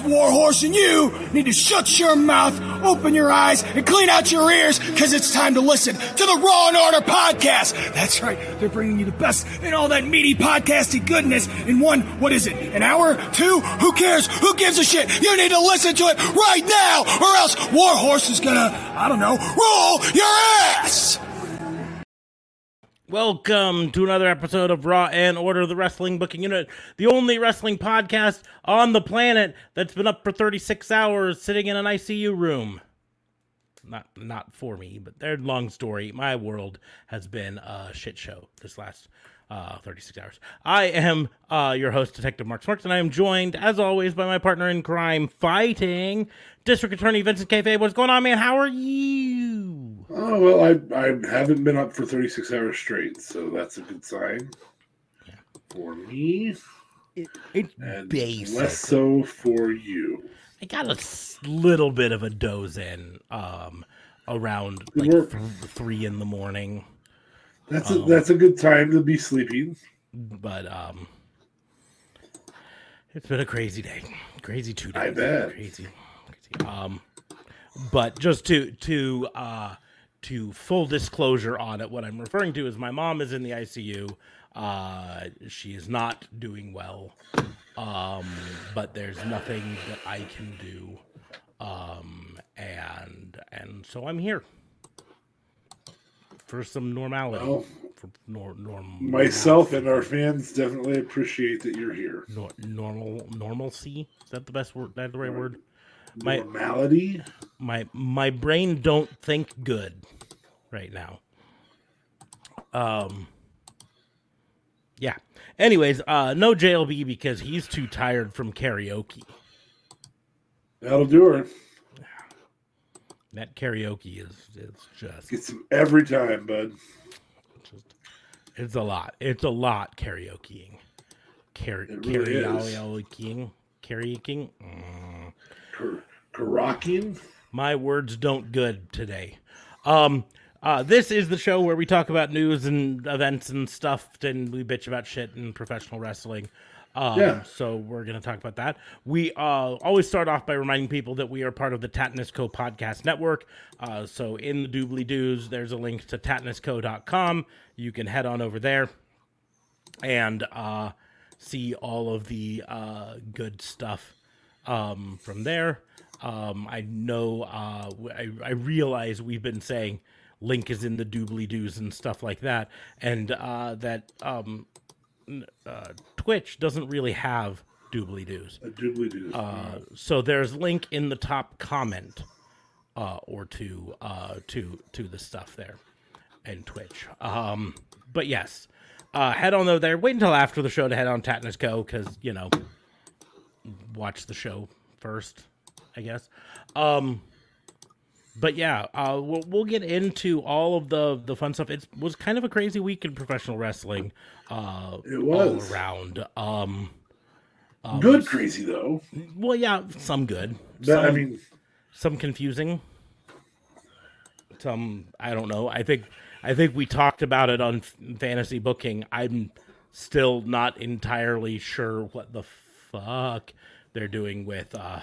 Warhorse and you need to shut your mouth, open your eyes, and clean out your ears because it's time to listen to the Raw and Order podcast. That's right. They're bringing you the best in all that meaty podcasty goodness in one, what is it, an hour? Two? Who cares? Who gives a shit? You need to listen to it right now or else Warhorse is gonna, I don't know, roll your ass! Welcome to another episode of Raw and Order, the Wrestling Booking Unit, the only wrestling podcast on the planet that's been up for 36 hours sitting in an ICU room. Not not for me, but their long story. My world has been a shit show this last uh, 36 hours. I am uh, your host, Detective Mark Smarks, and I am joined, as always, by my partner in crime, fighting District Attorney Vincent Kayfabe. What's going on, man? How are you? Oh well, I I haven't been up for 36 hours straight, so that's a good sign for me, It's and basic. less so for you. I got a little bit of a doze in um, around like th- three in the morning, That's Um, a, that's a good time to be sleeping. but um, it's been a crazy day, crazy two days. I bet. crazy, crazy. Um, but just to to uh to full disclosure on it, what I'm referring to is my mom is in the ICU. Uh, she is not doing well. Um, but there's nothing that I can do. Um, and and so I'm here for some normality. Well, for nor, norm, Myself and our fans definitely appreciate that you're here. nor, normal normalcy. Is that the best word? That the right word? My Normality. my my brain don't think good right now. Um. Yeah. Anyways, uh, no JLB because he's too tired from karaoke. That'll do her. That karaoke is it's just Gets them every time, bud. just it's a lot. It's a lot karaokeing. Car- really karaokeing. Karaokeing. Mm. Kar- Karaking. My words don't good today. Um, uh, this is the show where we talk about news and events and stuff, and we bitch about shit in professional wrestling. Um, Yeah. So we're gonna talk about that. We uh, always start off by reminding people that we are part of the Tatnus Co podcast network. Uh, so in the doobly doos, there's a link to tatnusco.com. You can head on over there and uh, see all of the uh, good stuff um, from there. Um, I know, uh, I, I realize we've been saying link is in the doobly doos and stuff like that, and uh, that um, uh, Twitch doesn't really have doobly doos. Doobly doo. Uh, so there's link in the top comment uh, or two uh, to to the stuff there and Twitch. Um, but yes, uh, head on over there. Wait until after the show to head on Tatnus Co. because you know, watch the show first, I guess. Um, but yeah, uh, we'll, we'll get into all of the the fun stuff. It was kind of a crazy week in professional wrestling. Uh, It was. all around. Um, Good crazy though. well, yeah, some good. That, I some- mean, some confusing some i don't know i think i think we talked about it on fantasy booking i'm still not entirely sure what the fuck they're doing with uh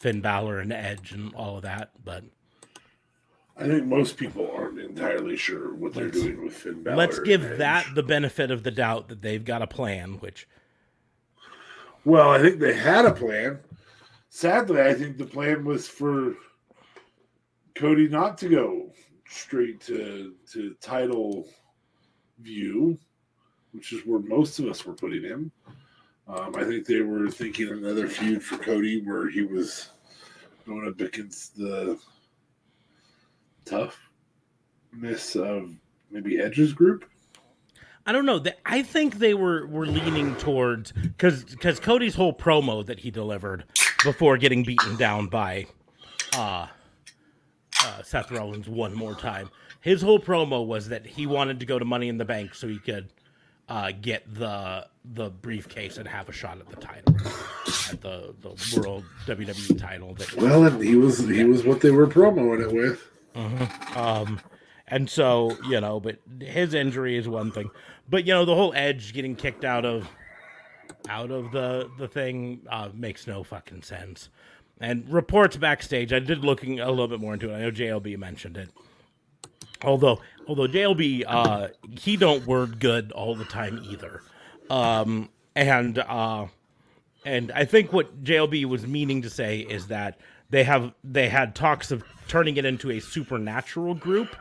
finn Balor and edge and all of that but I think most people aren't entirely sure what they're Let's- doing with Finn Balor. let's give that the benefit of the doubt that they've got a plan which Well, I think they had a plan. Sadly, I think the plan was for Cody not to go straight to to title view, which is where most of us were putting him. Um, I think they were thinking another feud for Cody where he was going up against the toughness of maybe Edge's group. I don't know. Th- I think they were were leaning towards because because Cody's whole promo that he delivered before getting beaten down by uh uh, Seth Rollins one more time. His whole promo was that he wanted to go to Money in the Bank so he could uh, get the the briefcase and have a shot at the title, at the the World WWE title. That, Well, and he was he was what they were promoting it with. Um, and so you know, but his injury is one thing, but you know, the whole Edge getting kicked out of out of the the thing uh, makes no fucking sense. And reports backstage, I did looking a little bit more into it. I know JLB mentioned it. Although, although JLB, uh, he don't word good all the time either. Um, and uh, and I think what JLB was meaning to say is that they have they had talks of turning it into a supernatural group.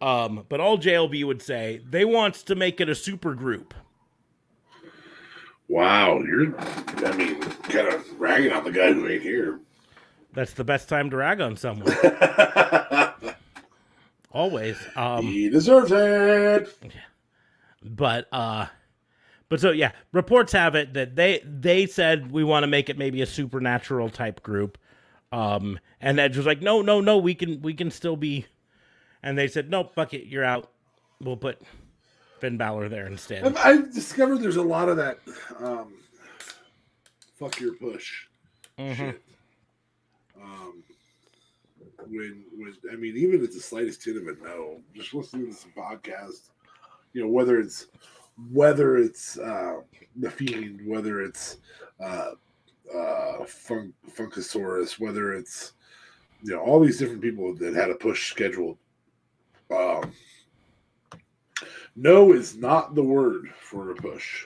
Um, but all JLB would say they wants to make it a super group. Wow, you're I mean, kind of ragging on the guy who ain't here. That's the best time to rag on someone. Always. Um, he deserves it. but uh but so yeah reports have it that they they said we want to make it maybe a supernatural type group um and edge was like no no no we can we can still be and they said no fuck it you're out we'll put finn Balor there instead I've, I've discovered there's a lot of that um, fuck your push Mhm. shit. Um, when when I mean, even at the slightest hint of a no, just listening to some podcast, you know, whether it's whether it's uh, the fiend, whether it's uh, uh, Funk, Funkasaurus, whether it's you know all these different people that had a push scheduled. Um, no is not the word for a push.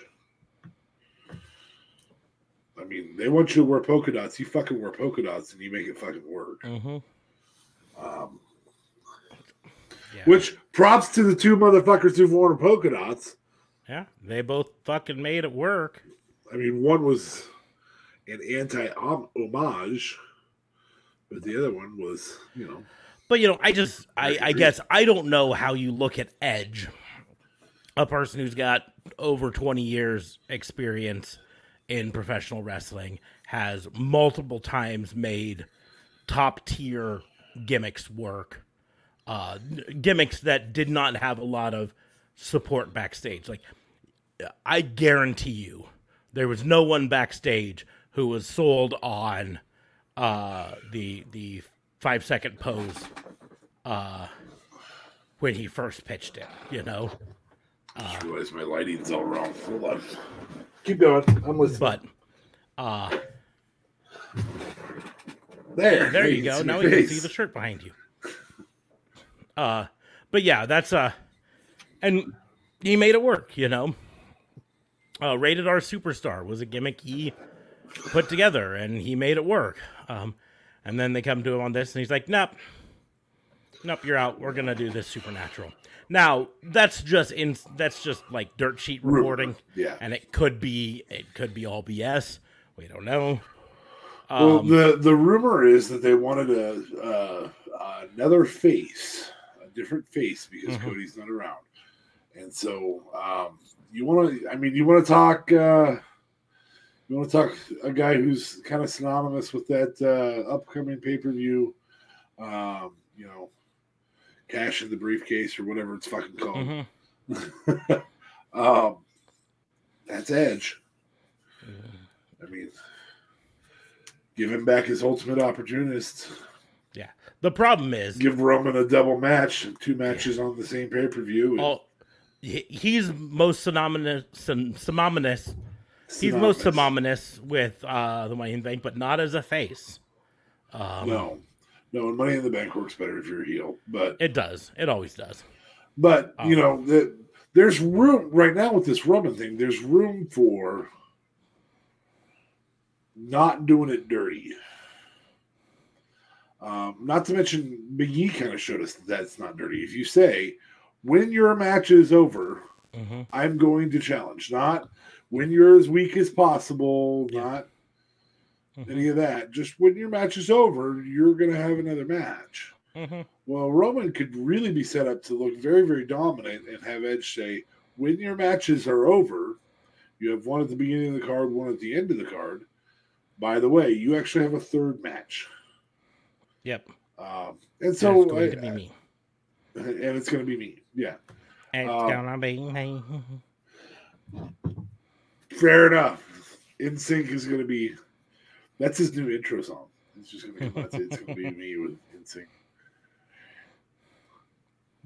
I mean, they want you to wear polka dots. You fucking wear polka dots, and you make it fucking work. Mhm. Um, yeah. which props to the two motherfuckers who've worn polka dots. yeah they both fucking made it work I mean, one was an anti homage, but the other one was, you know, But you know, I just I, I guess I don't know how you look at Edge, a person who's got over twenty years experience in professional wrestling, has multiple times made top tier gimmicks work, uh, gimmicks that did not have a lot of support backstage. Like I guarantee you, there was no one backstage who was sold on uh, the the five second pose uh, when he first pitched it. You know, I realize my lighting's all wrong. Hold on. Keep going. I'm listening. but uh, there, there you go. Now my we can see the shirt behind you. Uh, but yeah, that's uh, and he made it work. You know, uh, rated R superstar was a gimmick he put together, and he made it work. Um, and then they come to him on this, and he's like, "Nope, nope, you're out. We're gonna do this supernatural." Now that's just in that's just like dirt sheet reporting, yeah. and it could be it could be all BS. We don't know. Well, Um, the the rumor is that they wanted a uh, another face, a different face, because Mhm. Cody's not around, and so um, you want to. I mean, you want to talk. Uh, you want to talk a guy who's kind of synonymous with that uh, upcoming pay per view. Um, you know, cash in the briefcase or whatever it's fucking called. mhm. um, that's Edge. I mean, give him back his ultimate opportunist. Yeah. The problem is, Give Roman a double match, two matches on the same pay per view. he- he's most synonymous. synonymous he's most synonymous with uh, the Money in the Bank, but not as a face. Um, No, no, and Money in the Bank works better if you're a heel. But It does. It always does. but Oh. you know the, there's room right now with this Roman thing. There's room for not doing it dirty. Um, not to mention, Big E kind of showed us that that's not dirty. If you say, when your match is over, hmm I'm going to challenge, not when you're as weak as possible, Yeah. not Mhm. any of that. Just when your match is over, you're going to have another match. hmm Well, Roman could really be set up to look very, very dominant and have Edge say, when your matches are over, you have one at the beginning of the card, one at the end of the card. By the way, you actually have a third match. Yep. Um, and so, it's going I- to be me. and it's going to be me. Yeah, It's um, gonna be me. fair enough. NSYNC is going to be that's his new intro song. It's just to be that's it. it's to be me with NSYNC.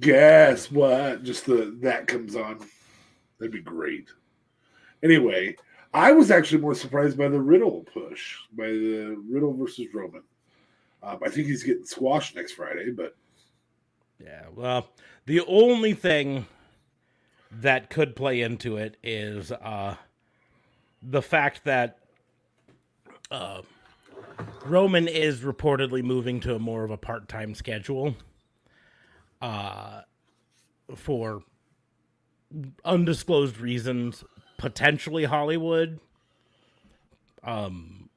Guess what? Just the that comes on. That'd be great. Anyway, I was actually more surprised by the Riddle push, by the Riddle versus Roman. Um, I think he's getting squashed next Friday, but Yeah, well, the only thing that could play into it is uh, the fact that uh, Roman is reportedly moving to a more of a part-time schedule uh, for undisclosed reasons, potentially Hollywood. Um,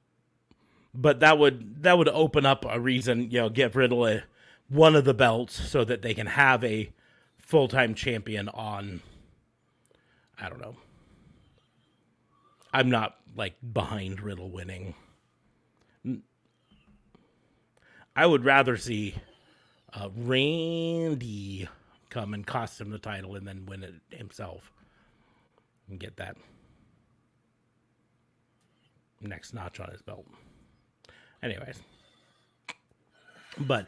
but that would that would open up a reason, you know, get rid of one of the belts so that they can have a full time champion on. I don't know. I'm not like behind Riddle winning. I would rather see uh, Randy come and cost him the title and then win it himself and get that next notch on his belt. Anyways, but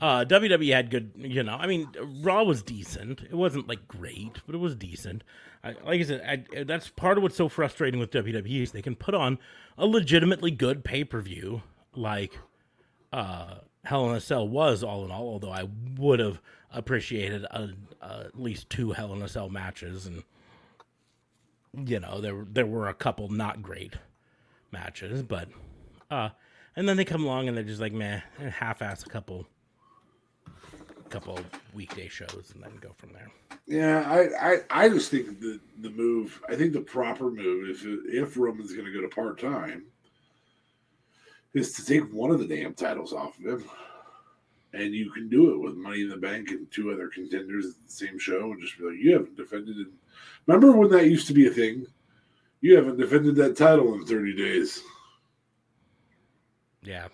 uh, WWE had good, you know. I mean, Raw was decent. It wasn't like great, but it was decent. I, like I said, I, that's part of what's so frustrating with WWE is they can put on a legitimately good pay per view like uh, Hell in a Cell was all in all. Although I would have appreciated a, at least two Hell in a Cell matches, and you know there there were a couple not great matches, but uh, and then they come along and they're just like meh, and half-ass a couple couple weekday shows and then go from there. Yeah, I, I, I just think the the move. I think the proper move, if if Roman's going to go to part time, is to take one of the damn titles off of him, and you can do it with Money in the Bank and two other contenders at the same show, and just be like, you haven't defended it. Remember when that used to be a thing? You haven't defended that title in thirty days. Yeah,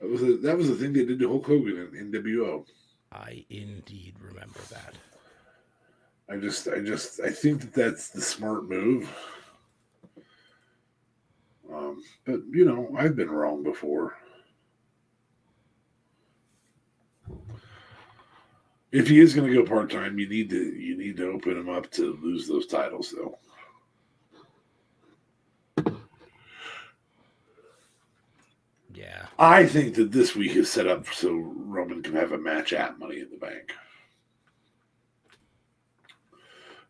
That was a that was the thing they did to Hulk Hogan in NWO. I indeed remember that. I just, I just, I think that that's the smart move. Um, but you know, I've been wrong before. If he is going to go part time, you need to, you need to open him up to lose those titles, though. Yeah, I think that this week is set up so Roman can have a match at Money in the Bank.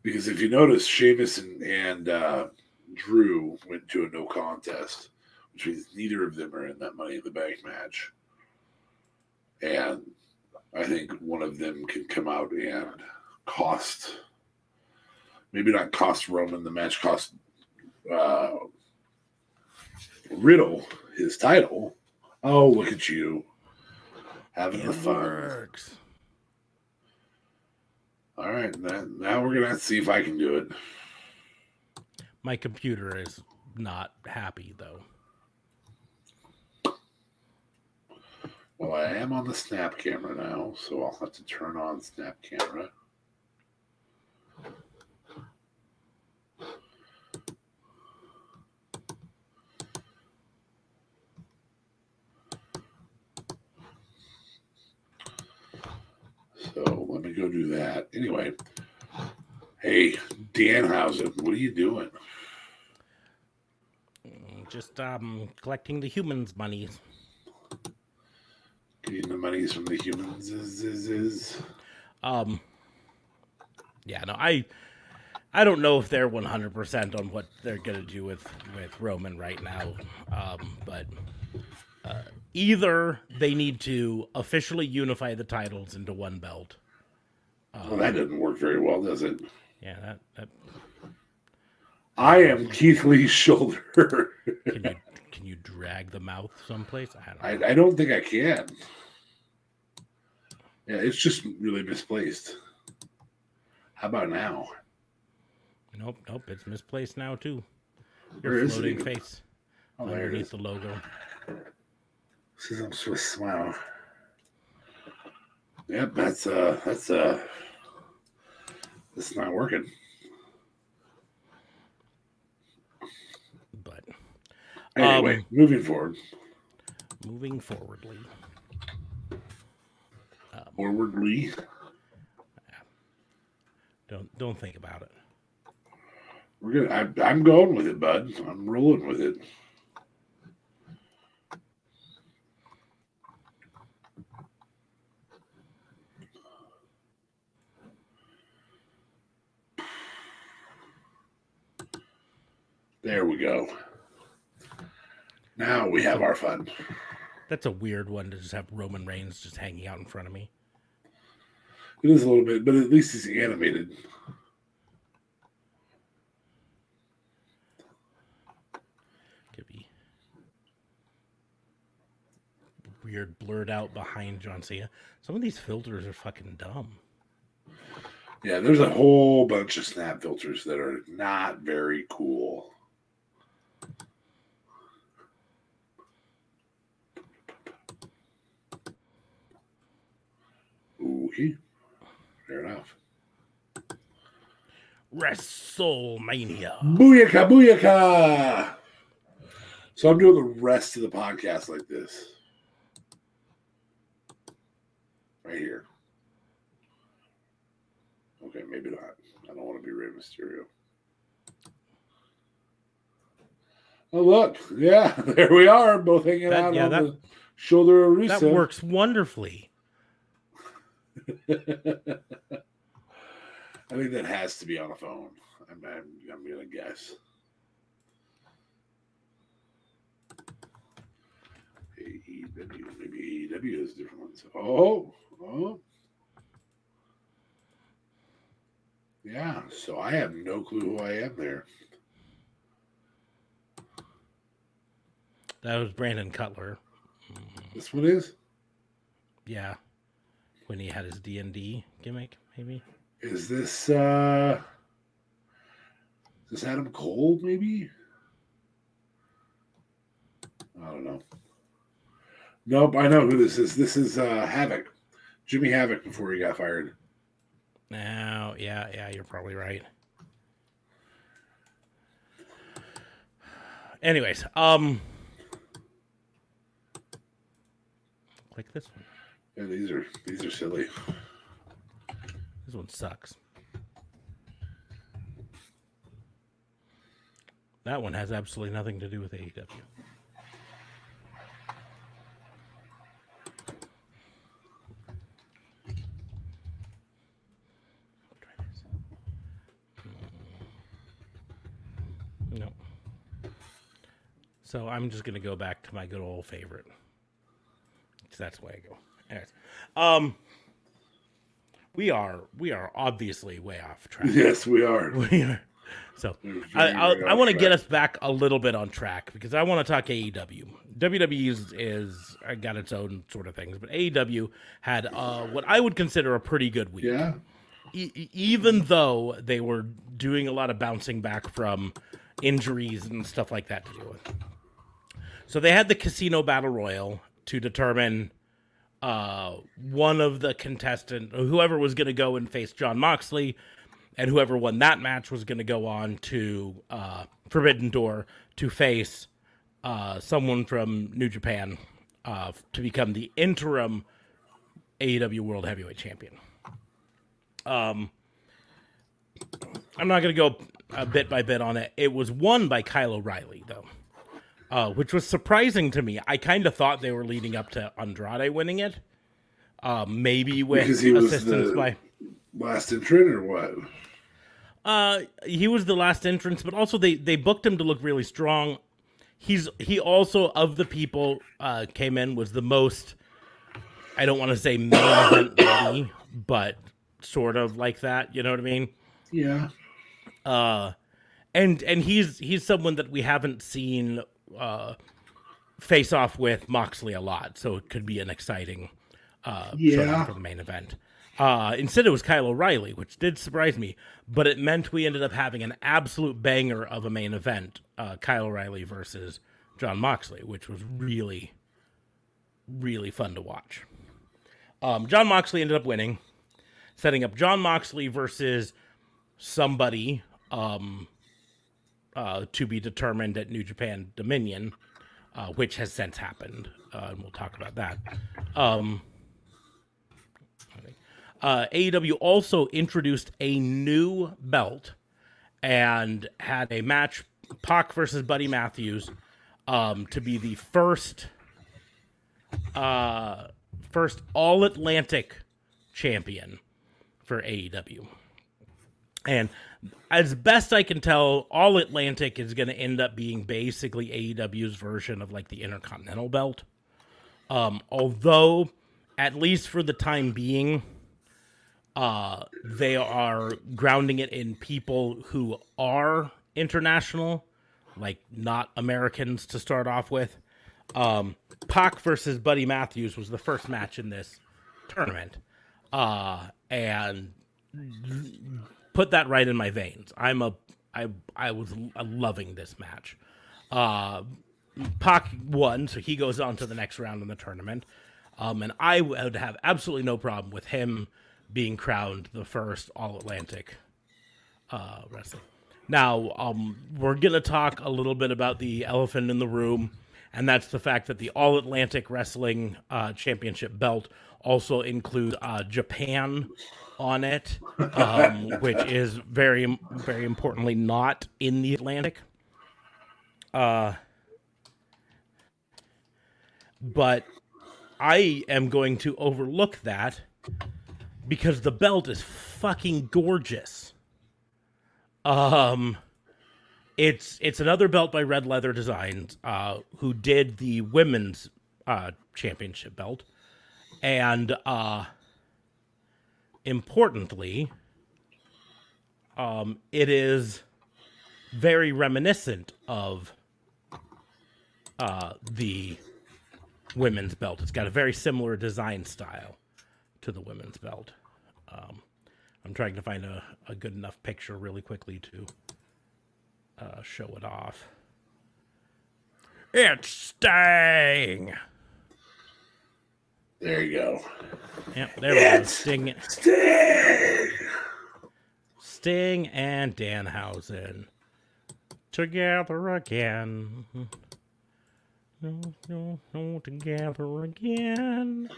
Because if you notice, Sheamus and, and uh, Drew went to a no contest, which means neither of them are in that Money in the Bank match. And I think one of them can come out and cost, maybe not cost Roman the match, cost uh, Riddle his title. Oh, look at you having the it fun. works. All right, now, now we're gonna see if I can do it. My computer is not happy though. Well, I am on the snap camera now, so I'll have to turn on snap camera. So let me go do that. Anyway, hey, dan Danhausen, what are you doing? Just um collecting the humans' monies. Getting the monies from the humans is, is, is. Um Yeah, no, I I don't know if they're 100% on what they're to do with with Roman right now. Um but uh, either they need to officially unify the titles into one belt. Well, that doesn't work very well, does it? Yeah, that, that I am Keith Lee's shoulder. can you can you drag the mouth someplace? I don't. I, I don't think I can. Yeah, it's just really misplaced. How about now? Nope, nope, it's misplaced now too. Your is floating face Oh, underneath the logo. This is supposed to smile. Yep, that's uh that's uh that's not working. But Anyway, Um, moving forward. moving forwardly, Forwardly. don't don't think about it. We're good. I'm, I'm going with it, bud. I'm rolling with it. There we go. Now we have our fun. That's a weird one to just have Roman Reigns just hanging out in front of me. It is a little bit, but at least he's animated. Could be weird blurred out behind John Cena. Some of these filters are fucking dumb. Yeah, there's a whole bunch of snap filters that are not very cool. Okay. Fair enough. WrestleMania. Booyaka, booyaka! So I'm doing the rest of the podcast like this. Right here. Okay, maybe not. I don't want to be Rey Mysterio. Oh, look. Yeah, there we are. Both hanging That- out yeah, on that- the shoulder of Rusev. That works wonderfully. I think that has to be on a phone. I'm, I'm, I'm going to guess. AEW. Maybe AEW has different ones. Oh, oh. Yeah, so I have no clue who I am there. That was Brandon Cutler. This one is? Yeah, when he had his D and D gimmick, maybe. Is this uh is this Adam Cole maybe? I don't know. Nope, I know who this is. This is uh Havoc. Jimmy Havoc before he got fired. Now, yeah, yeah, you're probably right. Anyways, um, click this one. Yeah, these are these are silly. This one sucks. That one has absolutely nothing to do with AEW. No. So I'm just gonna go back to my good old favorite. 'Cause That's the way I go. Anyways, um, we are we are obviously way off track. Yes, we are. We are. So I, I, I want to get us back a little bit on track because I want to talk AEW. WWE is, is uh, got its own sort of things, but AEW had uh, what I would consider a pretty good week. Yeah. E- e- even though they were doing a lot of bouncing back from injuries and stuff like that to deal with. So they had the Casino Battle Royal to determine uh, one of the contestant, whoever was going to go and face Jon Moxley, and whoever won that match was going to go on to uh, Forbidden Door to face uh, someone from New Japan uh, to become the interim AEW World Heavyweight Champion. Um, I'm not going to go uh, bit by bit on it. It was won by Kyle O'Reilly, though, uh, which was surprising to me. I kind of thought they were leading up to Andrade winning it, uh, maybe with Because he was assistance the- by. Last entrant or what? Uh, he was the last entrance, but also they they booked him to look really strong. He's he also of the people uh came in was the most. I don't want to say main event ready, but sort of like that. You know what I mean? Yeah. uh and and he's he's someone that we haven't seen uh face off with Moxley a lot, so it could be an exciting uh Yeah. for the main event. Uh instead it was Kyle O'Reilly, which did surprise me, but it meant we ended up having an absolute banger of a main event, uh Kyle O'Reilly versus Jon Moxley, which was really really fun to watch. Um, Jon Moxley ended up winning, setting up Jon Moxley versus somebody um, uh, to be determined at New Japan Dominion, uh, which has since happened, uh, and we'll talk about that. Um, uh, AEW also introduced a new belt and had a match, Pac versus Buddy Matthews, um, to be the first, uh, first All Atlantic champion for AEW. And as best I can tell, All Atlantic is going to end up being basically AEW's version of like the Intercontinental Belt. Um, although, at least for the time being, uh, they are grounding it in people who are international, like not Americans to start off with. Um, Pac versus Buddy Matthews was the first match in this tournament, uh, and put that right in my veins. I'm a I I was loving this match. Uh, Pac won, so he goes on to the next round in the tournament. Um, and I would have absolutely no problem with him being crowned the first All Atlantic uh, wrestling. Now, um, we're going to talk a little bit about the elephant in the room, and that's the fact that the All Atlantic Wrestling uh, Championship belt also includes uh, Japan on it, um, which is very, very importantly not in the Atlantic. Uh, but I am going to overlook that because the belt is fucking gorgeous. Um it's it's another belt by Red Leather Designs, uh, who did the women's uh, championship belt, and uh, importantly, um, it is very reminiscent of uh, the women's belt. It's got a very similar design style to the women's belt. Um, I'm trying to find a, a good enough picture really quickly to uh, show it off. It's Sting. There you go. Yep, there we go. Sting, Sting. Sting and Danhausen together again. No, no, no, together again.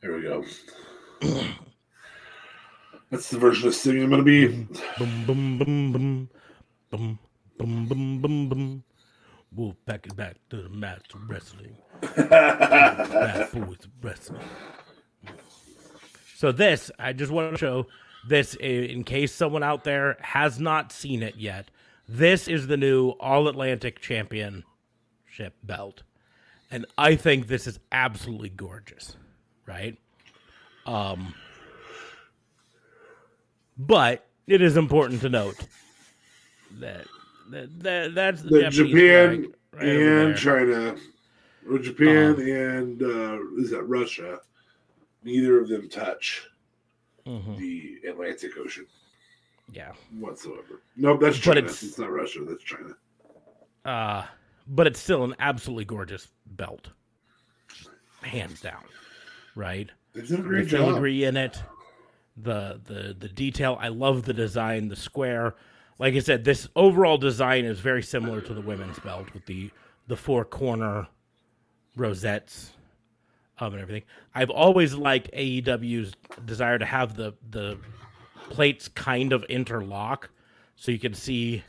There we go. That's the version of Sting I'm going to be. Boom, boom, boom, boom, boom, boom, boom, boom, boom. We'll pack it back to the match of wrestling. Bad boys wrestling. So this, I just want to show this in case someone out there has not seen it yet. This is the new All Atlantic Championship belt, and I think this is absolutely gorgeous, right? Um, but it is important to note that that, that that's the, The Japan right and. China, or Japan Uh-huh. and uh, is that Russia? Neither of them touch Mhm. the Atlantic Ocean Yeah. whatsoever. Nope, that's But China. it's- It's, not Russia. That's China. Uh, but it's still an absolutely gorgeous belt, hands down. Right? They've done a the great job. filigree in it, the the the detail. I love the design, the square. Like I said, this overall design is very similar to the women's belt with the the four corner rosettes um, and everything. I've always liked AEW's desire to have the the plates kind of interlock, so you can see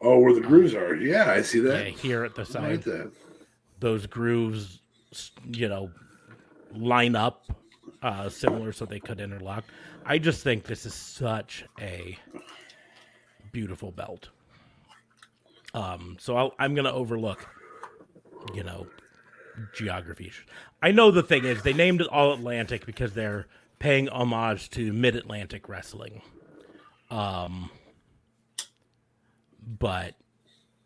Oh, where the grooves are. Yeah, I see that. here at the I side like that. those grooves, you know, line up uh, similar so they could interlock. I just think this is such a beautiful belt. Um, so I'll, I'm going to overlook, you know, geography. I know the thing is they named it All Atlantic because they're paying homage to Mid Atlantic wrestling. Um, but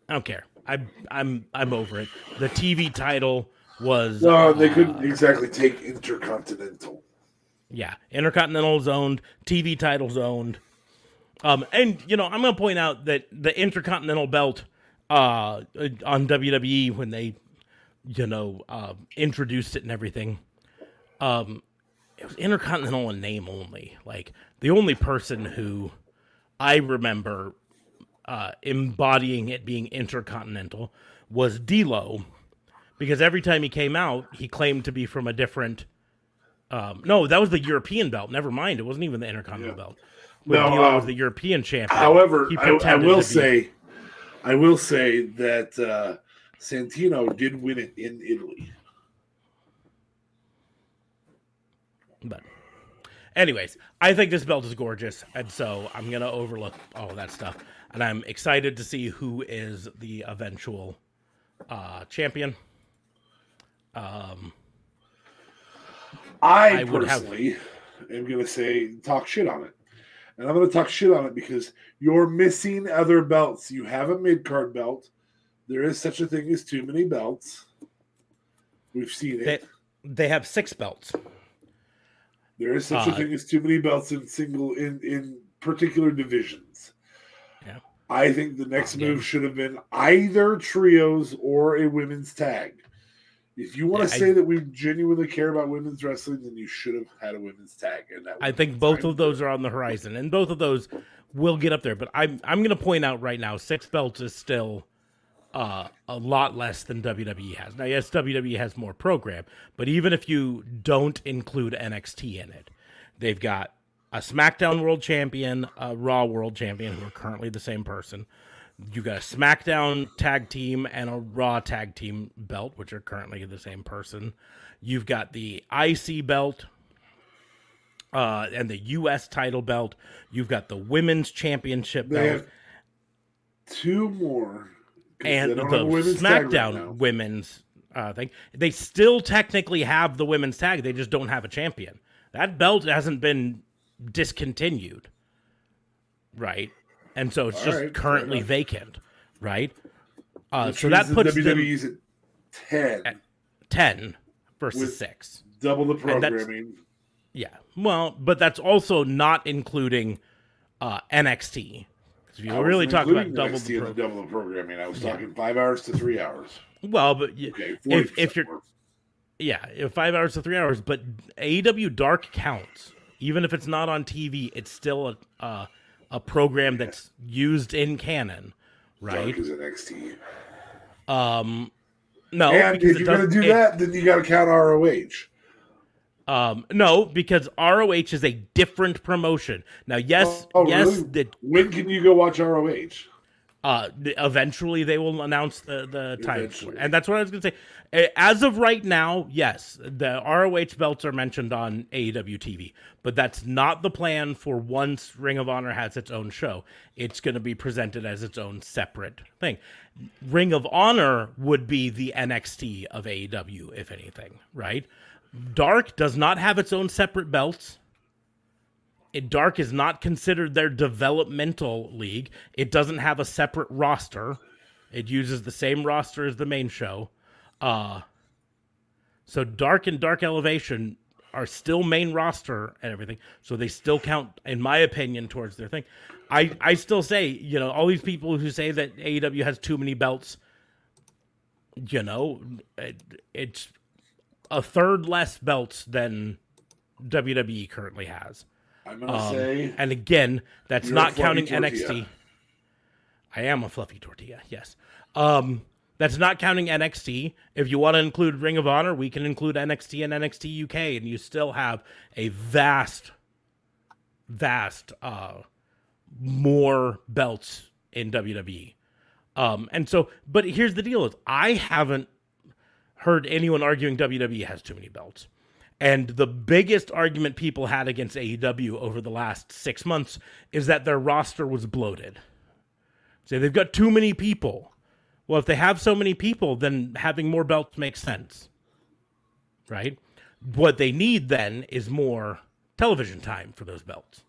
I don't care. I, I'm I'm over it. The TV title was No, they uh, couldn't exactly take Intercontinental. yeah, intercontinental zoned, TV title owned. Um, and you know, I'm gonna point out that the Intercontinental belt uh on WWE when they, you know, uh, introduced it and everything, Um, it was Intercontinental in name only. Like the only person who I remember uh, embodying it being intercontinental was D'Lo, because every time he came out, he claimed to be from a different. Um, no, that was the European belt. Never mind, it wasn't even the Intercontinental Yeah. belt. When No, D'Lo uh, was the European champion. However, I, I will say, I will say that uh, Santino did win it in Italy. But, anyways, I think this belt is gorgeous, and so I'm gonna overlook all of that stuff, and I'm excited to see who is the eventual uh, champion. Um, I, I would have- personally am going to say talk shit on it. And I'm going to talk shit on it because you're missing other belts. You have a mid card belt. There is such a thing as too many belts. We've seen it. they they have six belts. there is such uh, a thing as too many belts in single in in particular divisions. Yeah. I think the next move should have been either trios or a women's tag. If you want Yeah, to I- say that we genuinely care about women's wrestling, then you should have had a women's tag. And that I think both of those are on the horizon, and both of those will get up there. But I'm I'm going to point out right now, six belts is still uh, a lot less than WWE has. Now, yes, WWE has more program, but even if you don't include NXT in it, they've got a SmackDown World Champion, a Raw World Champion, who are currently the same person. You got a SmackDown Tag Team and a Raw Tag Team belt, which are currently the same person. You've got the IC belt, uh, and the U.S. title belt. You've got the Women's Championship They belt two more. and the don't have a women's tag right SmackDown. Women's uh, thing. They still technically have the Women's tag. They just don't have a champion. That belt hasn't been discontinued, right? And so it's All just right, currently vacant, right? Uh, so that puts them WWE's at ten, ten versus With- six. double the programming. Yeah. Well, but that's also not including uh, NXT. 'Cause If you I really talk about double the pro- double the programming. I was talking five hours to three hours. well, but y- Okay, if if you're yeah, if five hours to three hours, but AEW Dark counts. Even if it's not on TV, it's still a uh, a program that's used in canon, right? Dark is NXT. Um, no, and if you're to do it- that, then you got to count ROH. um, no, because ROH is a different promotion. Now, yes, Oh, yes, really? the, When can you go watch ROH? Uh, eventually they will announce the the time, for Eventually. it. and that's what I was going to say. As of right now, yes, the ROH belts are mentioned on AEW TV, but that's not the plan for once Ring of Honor has its own show. It's going to be presented as its own separate thing. Ring of Honor would be the NXT of AEW, if anything, right? Dark does not have its own separate belts. Dark is not considered their developmental league. It doesn't have a separate roster. It uses the same roster as the main show. Uh, so Dark and Dark Elevation are still main roster and everything. So they still count, in my opinion, towards their thing. I, I still say, you know, all these people who say that AEW has too many belts, you know, it, it's a third less belts than WWE currently has. I'm to Um, say and again, that's not counting tortilla. NXT. I am a fluffy tortilla, yes. Um, that's not counting NXT. If you want to include Ring of Honor, we can include NXT and NXT UK, and you still have a vast, vast, uh, more belts in WWE. Um, and so, but here's the deal: is I haven't heard anyone arguing WWE has too many belts. And the biggest argument people had against AEW over the last six months is that their roster was bloated. Say they've got too many people. Well, if they have so many people, then having more belts makes sense. Right? What they need then is more television time for those belts.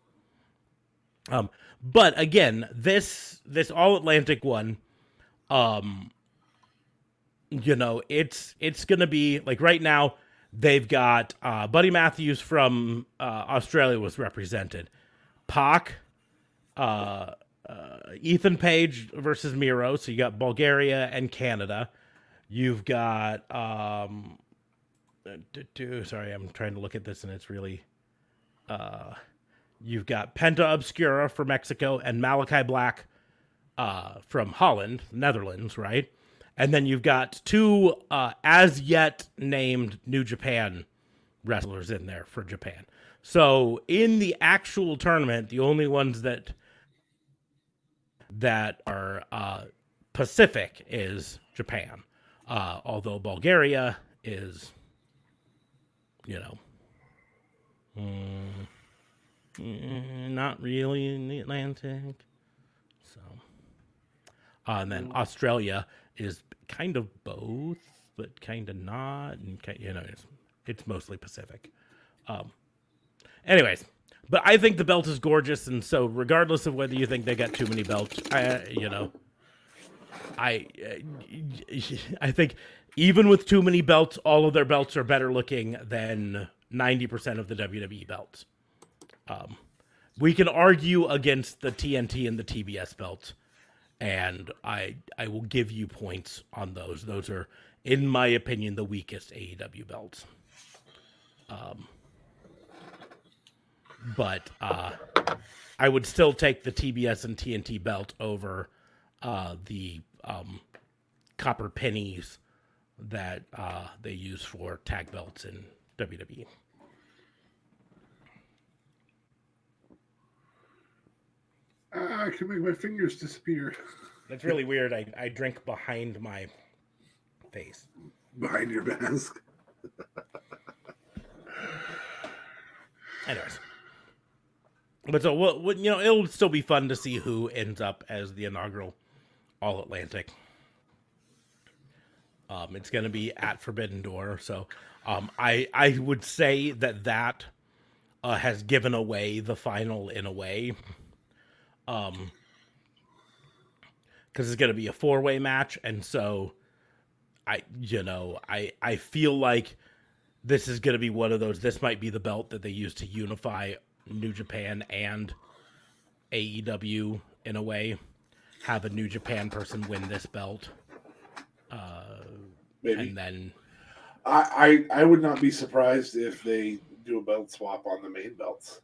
Um, but again, this this all Atlantic one, um, you know, it's it's gonna be like right now they've got uh, Buddy Matthews from uh, Australia was represented, Pac, uh, uh, Ethan Page versus Miro. So you got Bulgaria and Canada. You've got um, sorry, I'm trying to look at this and it's really. Uh, you've got Penta Oscuro for Mexico and Malachi Black uh, from Holland, Netherlands, right? And then you've got two uh, as yet named New Japan wrestlers in there for Japan. So in the actual tournament, the only ones that that are uh, Pacific is Japan, uh, although Bulgaria is, you know, mm, mm, not really in the Atlantic. So, uh, and then Australia is kind of both, but kind of not, and you know, it's, it's mostly Pacific. Um, anyways, but I think the belt is gorgeous, and so regardless of whether you think they got too many belts, I, you know, I, I think even with too many belts, all of their belts are better looking than ninety percent of the WWE belts. Um, we can argue against the TNT and the TBS belts, and I I will give you points on those. Those are, in my opinion, the weakest AEW belts. Um, but uh, I would still take the TBS and TNT belt over uh, the um, copper pennies that uh, they use for tag belts in WWE. I can make my fingers disappear. That's really weird. I, I drink behind my face. Behind your mask. Anyways. But so, what, what, you know, it'll still be fun to see who ends up as the inaugural All Atlantic. Um, it's going to be at Forbidden Door, so um, I I would say that that uh, has given away the final in a way, um, because it's going to be a four way match, and so I you know I I feel like this is going to be one of those. This might be the belt that they use to unify New Japan and AEW in a way. Have a New Japan person win this belt, uh, Maybe. and then I, I I would not be surprised if they do a belt swap on the main belts.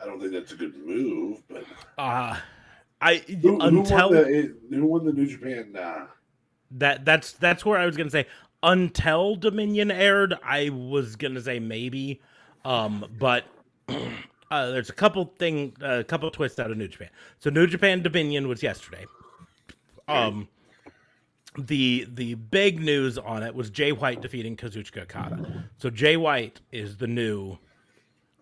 I don't think that's a good move, but uh, I who, who until won the who won the New Japan? Uh, that that's that's where I was gonna say until Dominion aired, I was gonna say maybe, um, but uh, there's a couple thing, a couple twists out of New Japan. So New Japan Dominion was yesterday. Um, the the big news on it was Jay White defeating Kazuchika Okada. So Jay White is the new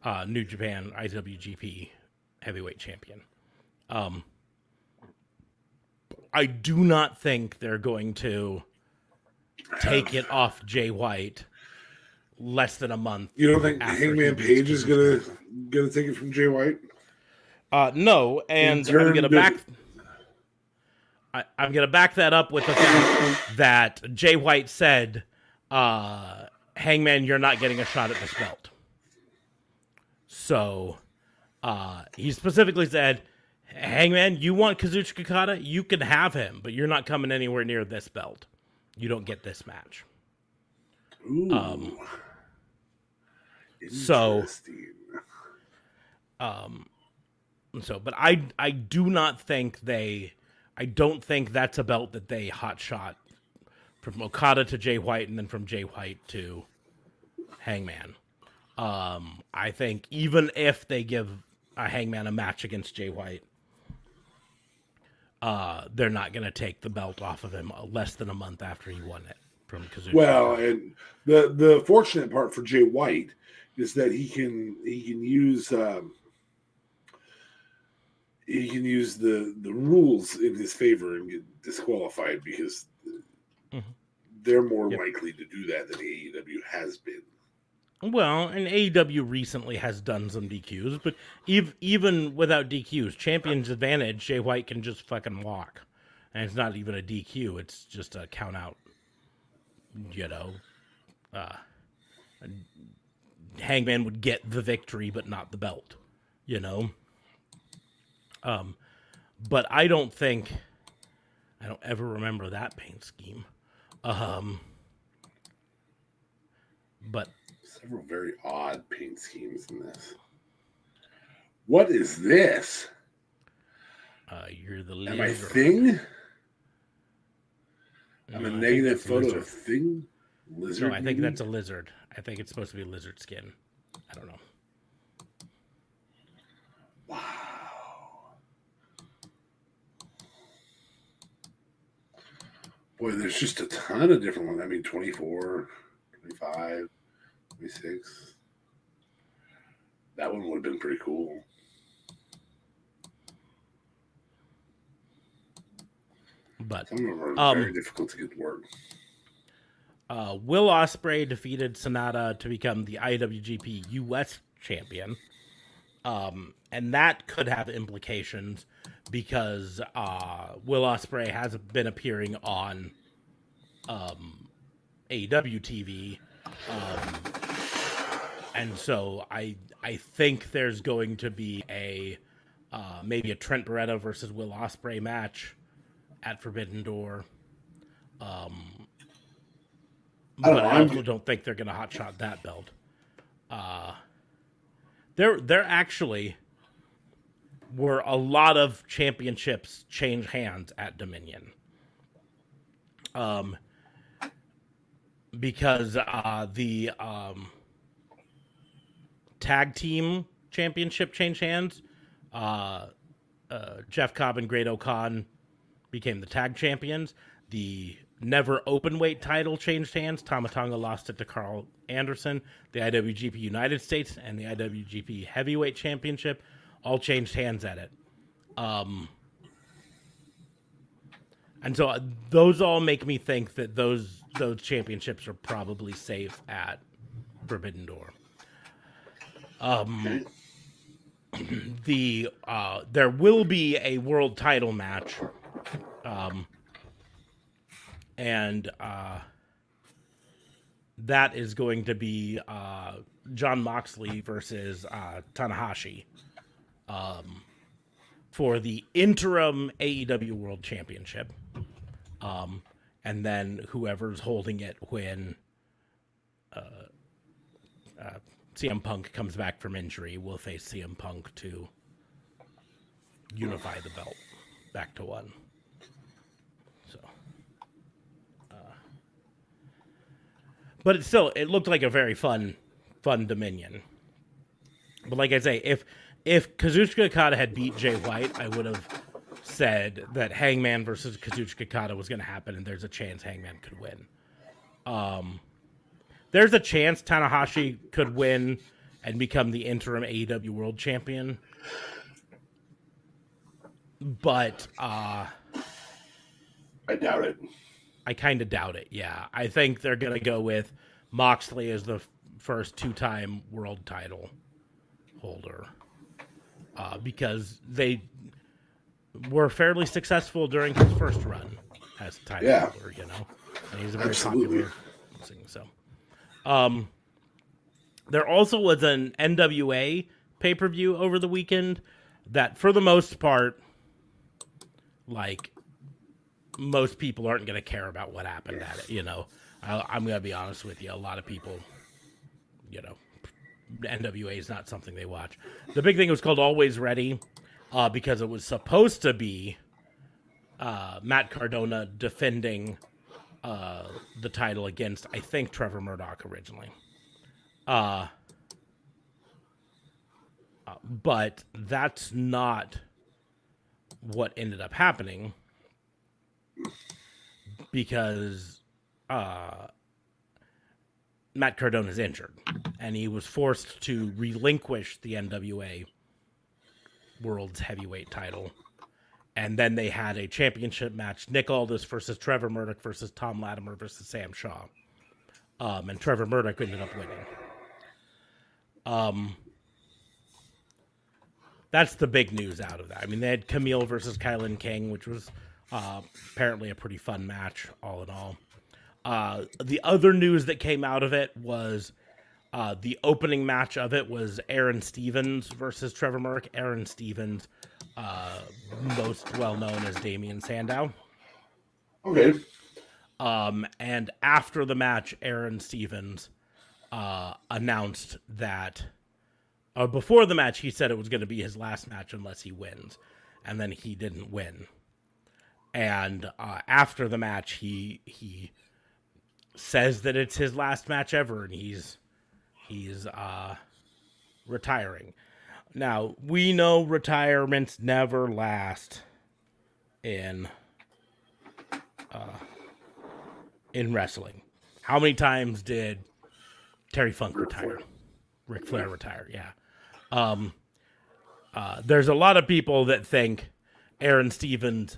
uh, New Japan IWGP Heavyweight Champion. Um, I do not think they're going to take it off Jay White less than a month. you don't think Hangman Page is gonna gonna take it from Jay White? Uh, no, and I'm gonna to- back. I, I'm gonna back that up with the fact that Jay White said, uh, "Hangman, you're not getting a shot at this belt." So, uh, he specifically said, "Hangman, you want Kazuchika Okada? You can have him, but you're not coming anywhere near this belt. You don't get this match." Ooh. Um, so- Um, so, but I I do not think they, I don't think that's a belt that they hot shot from Okada to Jay White and then from Jay White to Hangman. Um, I think even if they give a Hangman a match against Jay White, uh, they're not going to take the belt off of him less than a month after he won it from Kazuchika. Well, and the the fortunate part for Jay White is that he can he can use um, he can use the the rules in his favor and get disqualified because Mhm. they're more Yep. likely to do that than AEW has been. Well, and AEW recently has done some DQs, but ev- even without DQs, Champion's Advantage, Jay White can just fucking walk. And it's not even a DQ, it's just a count out. You know, uh, Hangman would get the victory, but not the belt, you know? Um, but I don't think, I don't ever remember that paint scheme. Um, But several very odd paint schemes in this. What is this? uh, you're the Am I thing? I'm No, a negative photo lizard. of thing. Lizard. No, I think maybe? that's a lizard. I think it's supposed to be lizard skin. I don't know. wow. Boy, there's just a ton of different ones. I mean, 24, 25, 26. That one would have been pretty cool. But Some of them are Um, very difficult to get to work. uh, Will Ospreay defeated Sanada to become the IWGP US champion. Um, and that could have implications because uh, Will Ospreay has been appearing on um, AEW TV. Um, and so I I think there's going to be a uh, maybe a Trent Beretta versus Will Ospreay match at Forbidden Door. Um, I don't but know, I I'm- also don't think they're going to hotshot that belt. Uh, there, there actually were a lot of championships change hands at Dominion. Um, because uh, the um, tag team championship changed hands. Uh, uh, Jeff Cobb and Great-O-Khan became the tag champions. The never open weight title changed hands. Tama Tonga lost it to Karl Anderson. The IWGP United States and the IWGP Heavyweight Championship all changed hands at it. Um, and so uh, those all make me think that those those championships are probably safe at Forbidden Door. Um, the uh, there will be a world title match, um, and uh, that is going to be uh, Jon Moxley versus uh, Tanahashi. Um, for the interim AEW World Championship, um, and then whoever's holding it when CM Punk comes back from injury, we'll face CM Punk to unify the belt back to one. So, uh, but it still it looked like a very fun, fun Dominion. But like I say, if if Kazuchika Okada had beat Jay White, I would have said that Hangman versus Kazuchika Okada was going to happen, and there's a chance Hangman could win. Um, there's a chance Tanahashi could win and become the interim AEW World Champion. But uh, I doubt it. I kind of doubt it. Yeah, I think they're gonna go with Moxley as the first two-time world title holder uh, because they were fairly successful during his first run as title Yeah. holder. You know, and he's a very Absolutely. popular thing. So, um, there also was an NWA pay-per-view over the weekend that, for the most part, like most people aren't going to care about what happened at it. You know, I, I'm going to be honest with you. A lot of people, you know, NWA is not something they watch. The big thing was called Alwayz Ready uh, because it was supposed to be uh, Matt Cardona defending uh, the title against, I think, Trevor Murdoch originally. Uh, uh, but that's not what ended up happening because uh, Matt Cardona is injured, and he was forced to relinquish the NWA World's Heavyweight title. And then they had a championship match: Nick Aldis versus Trevor Murdoch versus Tom Latimer versus Sam Shaw. Um, and Trevor Murdoch ended up winning. Um, that's the big news out of that. I mean, they had Kamille versus KiLynn King, which was uh, apparently a pretty fun match, all in all. Uh, the other news that came out of it was uh, the opening match of it was Aron Stevens versus Trevor Murdoch. Aron Stevens, uh, most well known as Damien Sandow. Okay. Um, and after the match, Aron Stevens uh, announced that uh, before the match, he said it was going to be his last match unless he wins, and then he didn't win. And uh, after the match, he he says that it's his last match ever, and he's he's uh, retiring. Now we know retirements never last in uh, in wrestling. How many times did Terry Funk retire? Ric Flair retire? Yeah. Um, uh, there's a lot of people that think Aron Stevens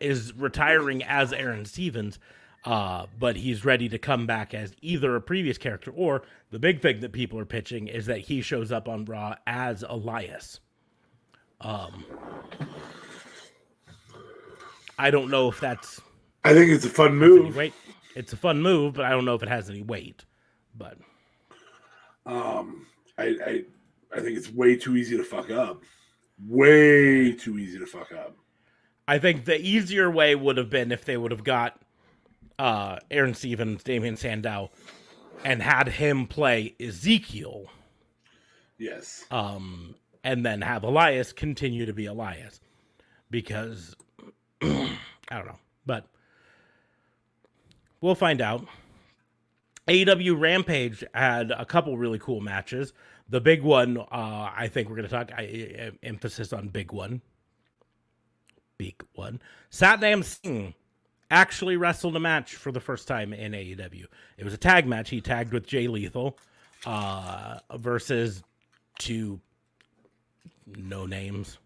is retiring as Aron Stevens, uh, but he's ready to come back as either a previous character or the big thing that people are pitching is that he shows up on Raw as Elias. Um, I don't know if that's I think it's a fun move. weight. It's a fun move, but I don't know if it has any weight. But Um, I, I I think it's way too easy to fuck up. Way too easy to fuck up. I think the easier way would have been if they would have got uh, Aron Stevens, Damien Sandow, and had him play Ezekiel, Yes. um, and then have Elias continue to be Elias, because I don't know, but we'll find out. AEW Rampage had a couple really cool matches. The big one, uh, I think we're going to talk. I, I- emphasis on big one. Big one. Satnam Singh actually wrestled a match for the first time in AEW. It was a tag match. He tagged with Jay Lethal uh, versus two no names,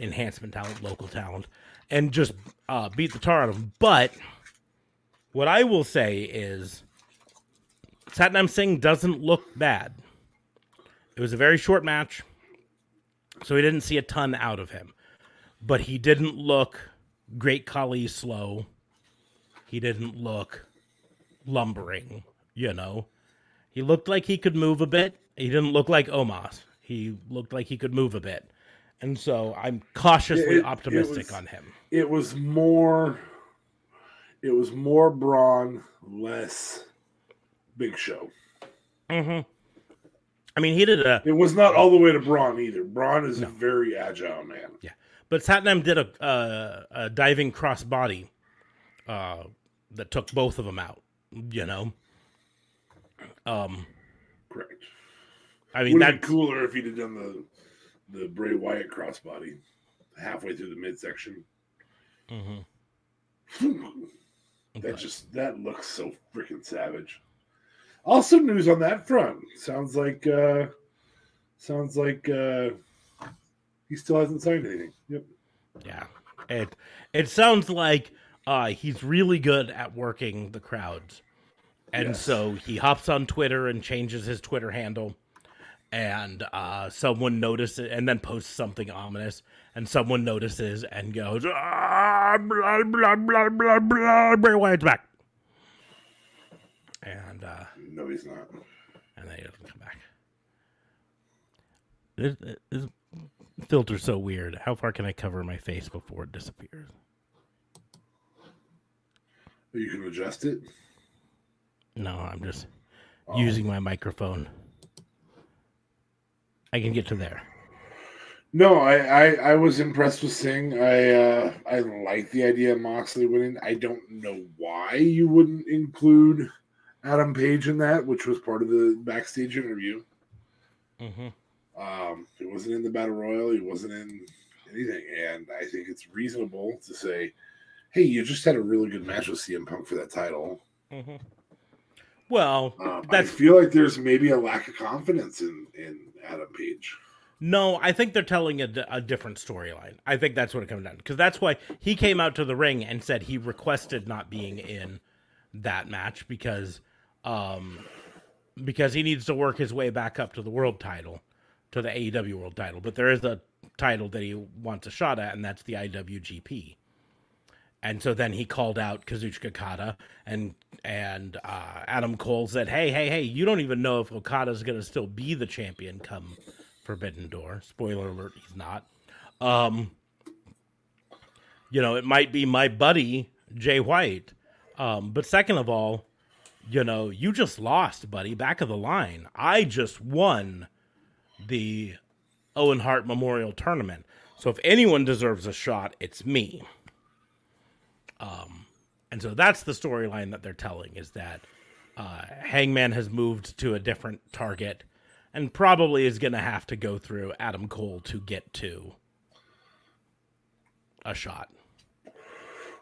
enhancement talent, local talent, and just uh, beat the tar out of him. But what I will say is Satnam Singh doesn't look bad. It was a very short match, so we didn't see a ton out of him. But he didn't look great Khali slow. He didn't look lumbering, you know. He looked like he could move a bit. He didn't look like Omos. He looked like he could move a bit. And so I'm cautiously It- it optimistic was- on him. It was more. It was more Braun, less Big Show. Mm-hmm. I mean, he did a It was not all the way to Braun either. Braun is a very agile man. Yeah, but Satnam did a, uh, a diving crossbody uh, that took both of them out. You know, um, Correct. I mean that cooler if he'd have done the the Bray Wyatt crossbody halfway through the midsection. That just that looks so freaking savage. Also, news on that front. Sounds like uh sounds like uh he still hasn't signed anything. Yep. yeah. It it sounds like uh, he's really good at working the crowds, and Yes. so he hops on Twitter and changes his Twitter handle. And uh, someone notices, and then posts something ominous, and someone notices and goes, ah, blah blah blah blah blah. Bray Wyatt's back, and uh, No, he's not. and then he doesn't come back. This, this filter's so weird. How far can I cover my face before it disappears? You can adjust it. No, I'm just using my microphone. I can get to there. No, I, I I was impressed with Singh. I uh I like the idea of Moxley winning. I don't know why you wouldn't include Adam Page in that, which was part of the backstage interview. Mm-hmm. Um, he wasn't in the battle royal. He wasn't in anything, and I think it's reasonable to say, "Hey, you just had a really good match with CM Punk for that title." Mm-hmm. Well, Um, I feel like there's maybe a lack of confidence in in Adam Page. no. I think they're telling a, a different storyline. I think that's what it comes down because that's why he came out to the ring and said he requested not being in that match because, um, because he needs to work his way back up to the world title, to the AEW world title. But there is a title that he wants a shot at, and that's the IWGP. And so then he called out Kazuchika Okada, and and uh, Adam Cole said, "Hey, hey, hey! You don't even know if Okada's going to still be the champion come Forbidden Door. Spoiler alert: he's not. Um, you know, it might be my buddy Jay White. Um, but second of all, you know, you just lost, buddy, back of the line. I just won the Owen Hart Memorial Tournament. So if anyone deserves a shot, it's me. Um, and so that's the storyline that they're telling is that uh, Hangman has moved to a different target and probably is going to have to go through Adam Cole to get to a shot.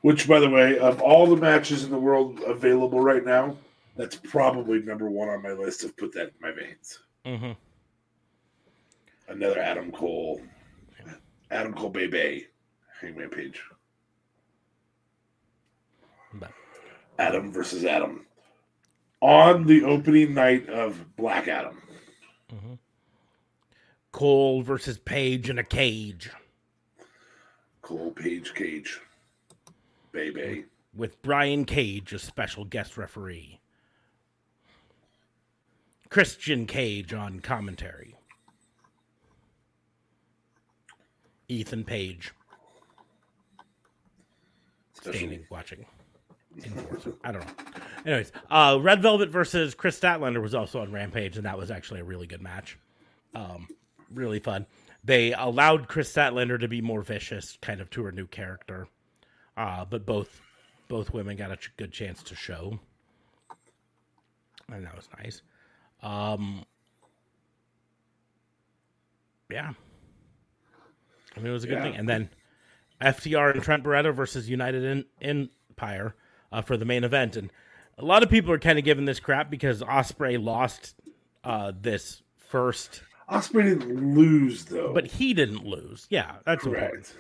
Which, by the way, of all the matches in the world available right now, that's probably number one on my list of put that in my veins. Mm-hmm. Another Adam Cole, Adam Cole Bebe, Hangman Page. But Adam versus Adam on the opening night of Black Adam. Mm-hmm. Cole versus Page in a cage Cole Page Cage. Bebe. with Brian Cage as special guest referee. Christian Cage on commentary. Ethan Page standing watching. I don't know. Anyways, uh, Red Velvet versus Kris Statlander was also on Rampage, and that was actually a really good match. Um, really fun. They allowed Kris Statlander to be more vicious, kind of to her new character. Uh, but both both women got a ch- good chance to show, and that was nice. Um, yeah, I mean it was a good Yeah. thing. And then FTR and Trent Beretta versus United in- Empire uh, for the main event, and a lot of people are kind of giving this crap because Ospreay lost uh, this first, Ospreay didn't lose though. but he didn't lose. Yeah, that's important. correct.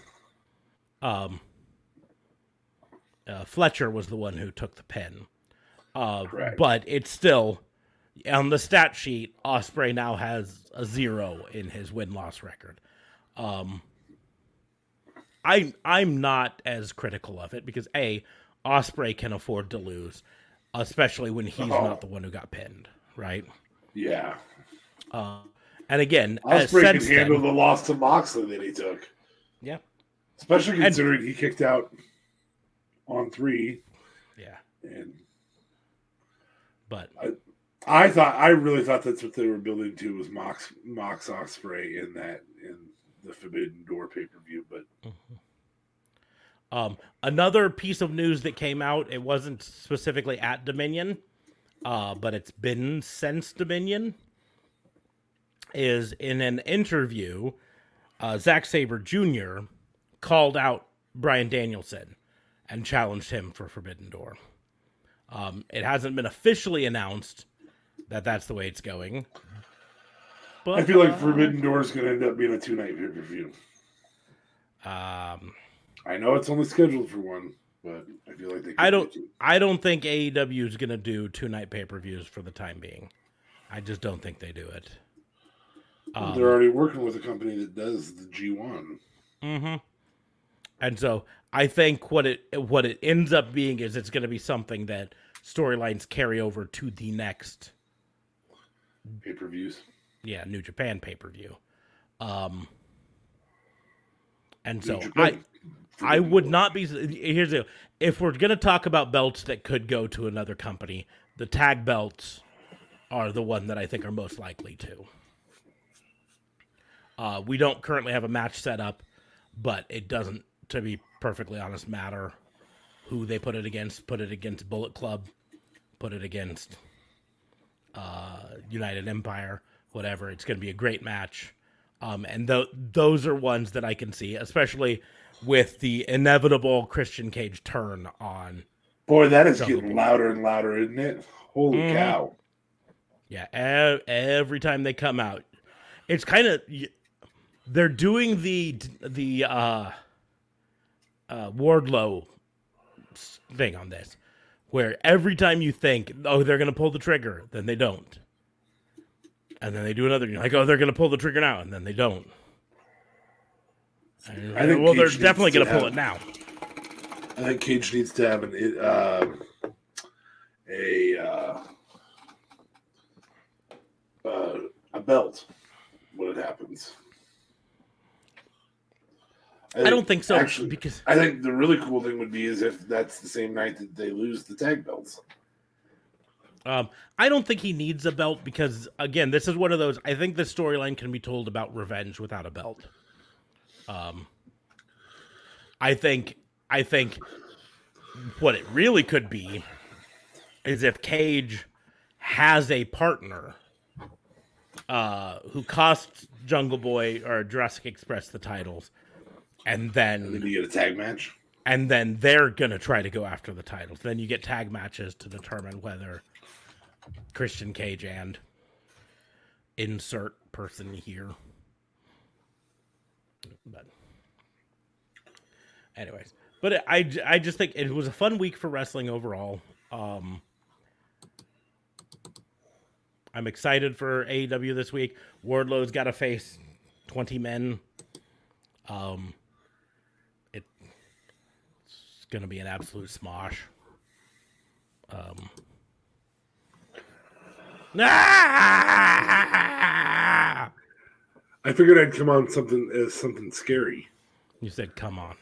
um, uh, Fletcher was the one who took the pin. Uh, Correct. but it's still on the stat sheet. Ospreay now has a zero in his win loss record. Um, I I'm not as critical of it because a Ospreay can afford to lose, especially when he's Oh. not the one who got pinned, right? Yeah. Uh, and again, Ospreay can handle then, the loss to Moxley that he took. yeah, Especially considering he kicked out on three. yeah, And but I thought I really thought that's what they were building to was Mox Mox Ospreay in that in the Forbidden Door pay per view, but Um, another piece of news that came out, it wasn't specifically at Dominion, uh, but it's been since Dominion, is in an interview, uh, Zack Sabre Jr. called out Bryan Danielson and challenged him for Forbidden Door. Um, it hasn't been officially announced that that's the way it's going. But I feel like uh, Forbidden Door is going to end up being a two night pay per view. um, I know it's only scheduled for one, but I feel like they. I don't. I don't think AEW is going to do two night pay per views for the time being. I just don't think they do it. Um, They're already working with a company that does the G one. Mm-hmm. And so I think what it what it ends up being is it's going to be something that storylines carry over to the next Pay per views. Yeah New Japan pay per view. Um, and so I I would not be. Here's the if we're gonna talk about belts that could go to another company, the tag belts are the one that I think are most likely to. Uh, we don't currently have a match set up, but it doesn't, to be perfectly honest, matter who they put it against. Put it against Bullet Club, put it against uh, United Empire, whatever. It's going to be a great match. Um, and th- those are ones that I can see, especially with the inevitable Christian Cage turn on. Boy, that is Jungle getting Boy. louder and louder, isn't it? Holy Mhm. cow! Yeah, ev- every time they come out, it's kind of they're doing the the uh, uh, Wardlow thing on this, where every time you think, oh, they're gonna pull the trigger, then they don't, and then they do another. You're like, oh, they're gonna pull the trigger now, and then they don't. I think well, they're definitely gonna to pull it now. I think Cage needs to have an uh, a uh, uh, a belt when it happens. I don't think so Actually, because I think the really cool thing would be is if that's the same night that they lose the tag belts. Um, I don't think he needs a belt because, again, this is one of those. I think the storyline can be told about revenge without a belt. Um, I think, I think, what it really could be is if Cage has a partner uh, who costs Jungle Boy or Jurassic Express the titles, and then you get a tag match. And then they're gonna try to go after the titles. Then you get tag matches to determine whether Christian Cage and insert person here. But anyways, but I I just think it was a fun week for wrestling overall. Um I'm excited for AEW this week. Wardlow's got to face 20 men. Um it's going to be an absolute smosh. Um Ah! I figured I'd come on something as something scary. You said, "Come on."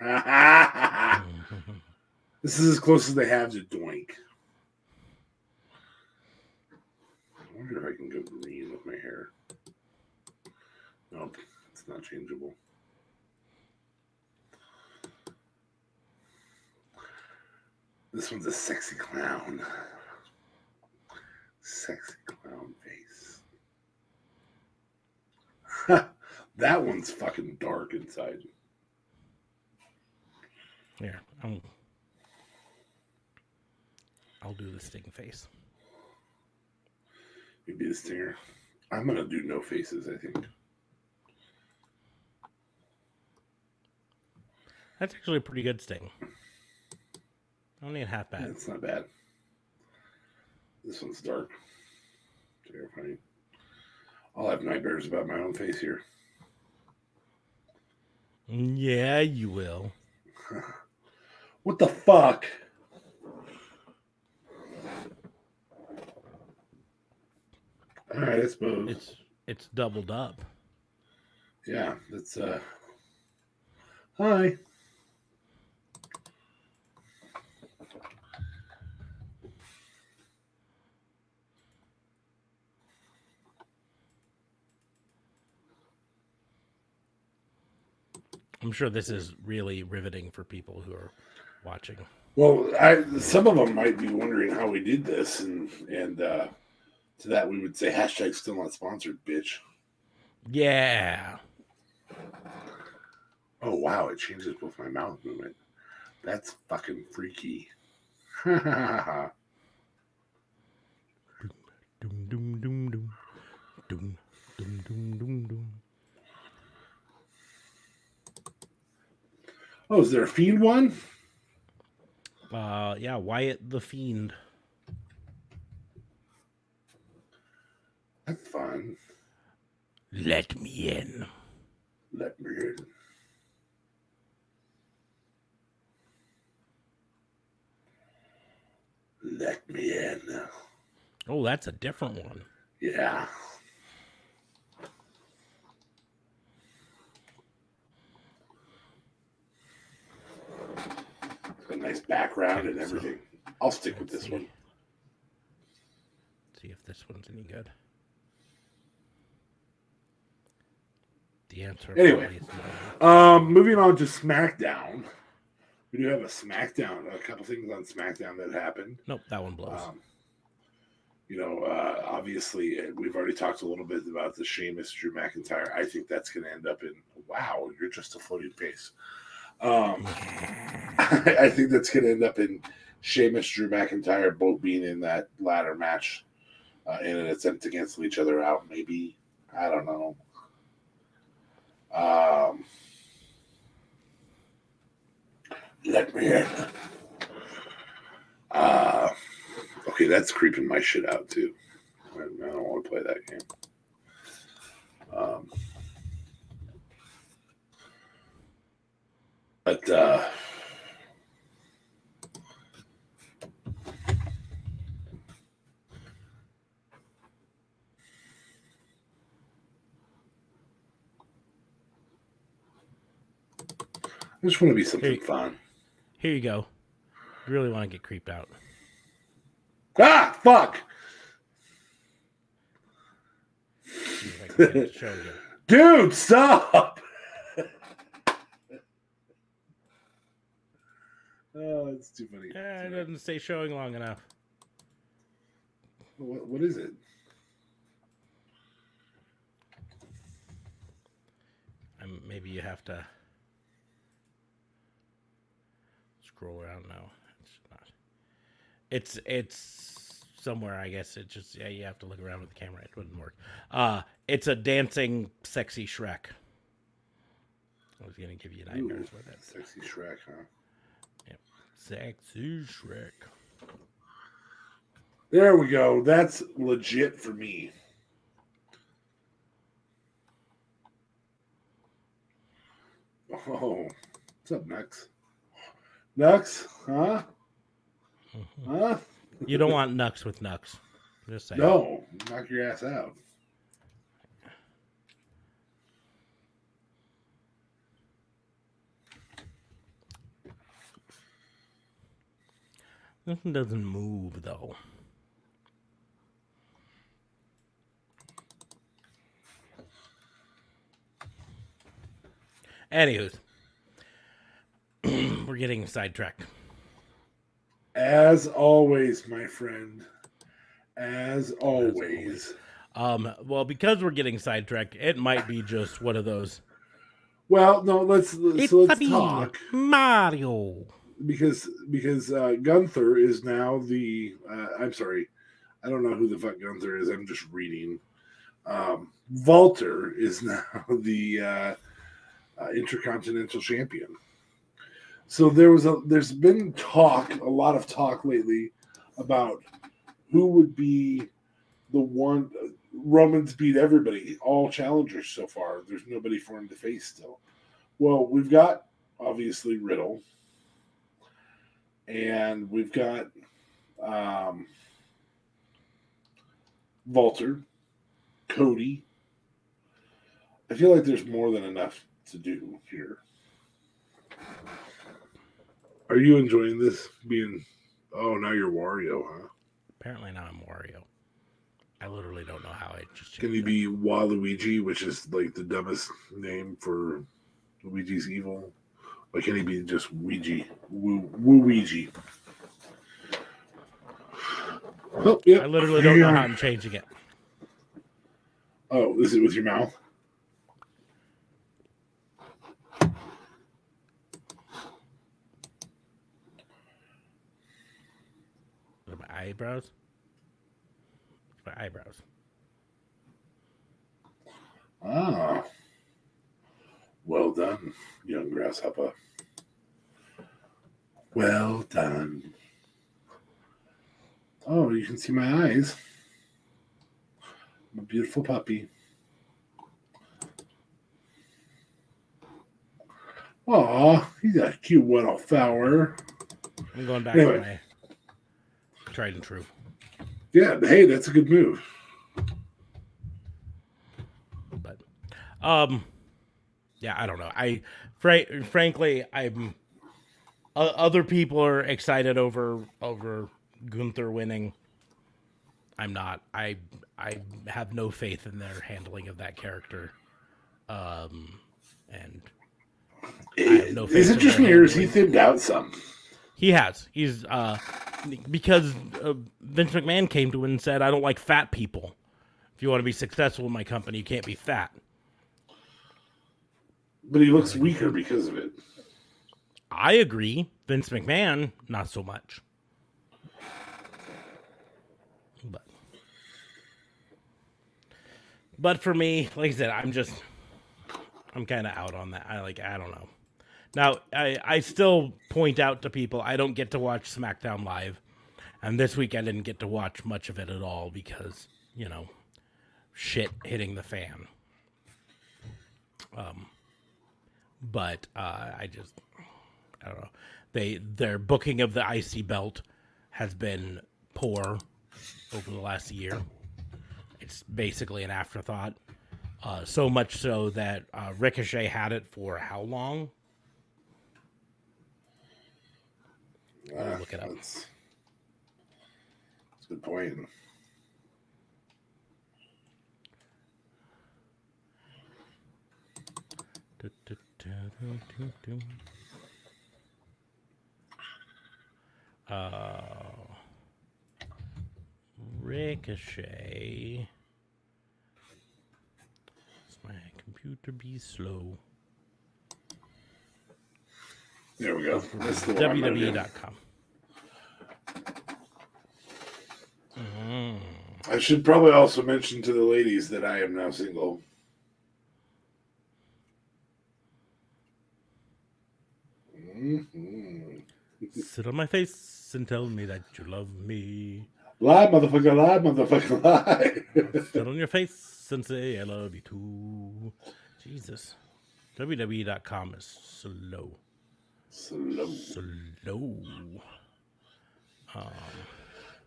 this is as close as they have to Doink. I wonder if I can go green with my hair. Nope, it's not changeable. This one's a sexy clown. Sexy clown face. that one's fucking dark inside. Here, I'm, I'll do the sting face. Maybe the stinger. I'm gonna do no faces. I think. That's actually a pretty good sting. Only a half bad. it's not bad. This one's dark. Terrifying. I'll have nightmares about my own face here. Yeah, you will. What the fuck? All right, I suppose. It's it's doubled up. yeah, that's uh. Hi. I'm sure this is really riveting for people who are watching. Well, I some of them might be wondering how we did this, and and uh, to that we would say hashtag still not sponsored, bitch. Yeah. Oh wow, it changes both my mouth movement. That's fucking freaky. All Doom doom doom doom. Doom doom doom doom doom. Oh, is there a fiend one? Uh yeah, Wyatt the Fiend. That's fun. Let me in. Let me in. Let me in. Oh, that's a different one. Yeah. A nice background and everything. I'll stick with this one. See if this one's any good. The answer Anyway. Um, moving on to SmackDown. We do have a SmackDown, a couple things on SmackDown that happened. Nope, that one blows. Um, you know, uh, obviously, uh, we've already talked a little bit about the Sheamus Drew McIntyre. I think that's going to end up in wow, you're just a floating face. Um, I think that's going to end up in Sheamus Drew McIntyre both being in that ladder match uh, in an attempt to cancel each other out. Maybe I don't know. Um, let me in. Uh, okay, that's creeping my shit out too. I, don't want to play that game. Um, but uh, I just want to be something Hey. fun. Here you go. You really want to get creeped out. Ah, fuck. See if I can get it to show you. Dude, stop. Oh, it's too funny. Eh, it doesn't stay showing long enough. What, what is it? Um, maybe you have to scroll around now. It's not. It's it's somewhere. I guess it just yeah. You have to look around with the camera. It wouldn't work. Uh it's a dancing, sexy Shrek. I was gonna give you nightmares with it. Sexy Shrek, huh? Sexy Shrek. There we go. That's legit for me. Oh, what's up, Nux? Nux, huh? Huh? You don't want Nux with Nux. Just saying. No, knock your ass out. Nothing doesn't move though. Anywho's, we're getting sidetracked. As always, my friend. As always. Um, well, because we're getting sidetracked, it might be just one of those. Well, no, let's let's, let's talk Mario. Because because uh, Gunther is now the. Uh, I'm sorry, I don't know who the fuck Gunther is. I'm just reading. Um, Walter is now the uh, uh, intercontinental champion. So there was a there's been talk, a lot of talk lately about who would be the one. Roman's beat everybody, all challengers so far. There's nobody for him to face still. Well, we've got obviously Riddle, and we've got um, Walter, Cody. I feel like there's more than enough to do here. Are you enjoying this being? Oh, now you're Wario, huh? Apparently now I'm Wario. I literally don't know how I just. Can he be Waluigi, which is like the dumbest name for Luigi's evil? Or can't he be just Ouija? Woo Ouija. Oh, yeah. I literally don't know how I'm changing it. Oh, is it with your mouth? My eyebrows? My eyebrows. Ah. Well done, young grasshopper. Well done. Oh, you can see my eyes. I'm a beautiful puppy. Aw, he's a cute little flower. I'm going back Anyway. to my tried and true. Yeah, hey, that's a good move. But, um, yeah, I don't know. I, fra- frankly, I'm. Uh, other people are excited over over Gunther winning. I'm not. I I have no faith in their handling of that character. Um, and have no faith is it just me or is he thinned out some? He has. He's uh because uh, Vince McMahon came to him and said, "I don't like fat people. If you want to be successful in my company, you can't be fat." But he looks weaker because of it. I agree. Vince McMahon, not so much. But But for me, like I said, I'm just I'm kind of out on that. I like I don't know. Now, I I still point out to people I don't get to watch SmackDown live. And this week I didn't get to watch much of it at all because, you know, shit hitting the fan. Um but uh, I just I don't know. They their booking of the IC belt has been poor over the last year. It's basically an afterthought. Uh, so much so that uh, Ricochet had it for how long? I'll look it up. Let's That's a good point. Uh, Ricochet. Does my computer be slow? There we go. That's the one I'm. WWE.com. Mm. I should probably also mention to the ladies that I am now single. Mhm. Sit on my face and tell me that you love me. Lie, motherfucker, lie, motherfucker, lie. Sit on your face and say I love you too. Jesus. WWE.com is slow. Slow. Slow. Um,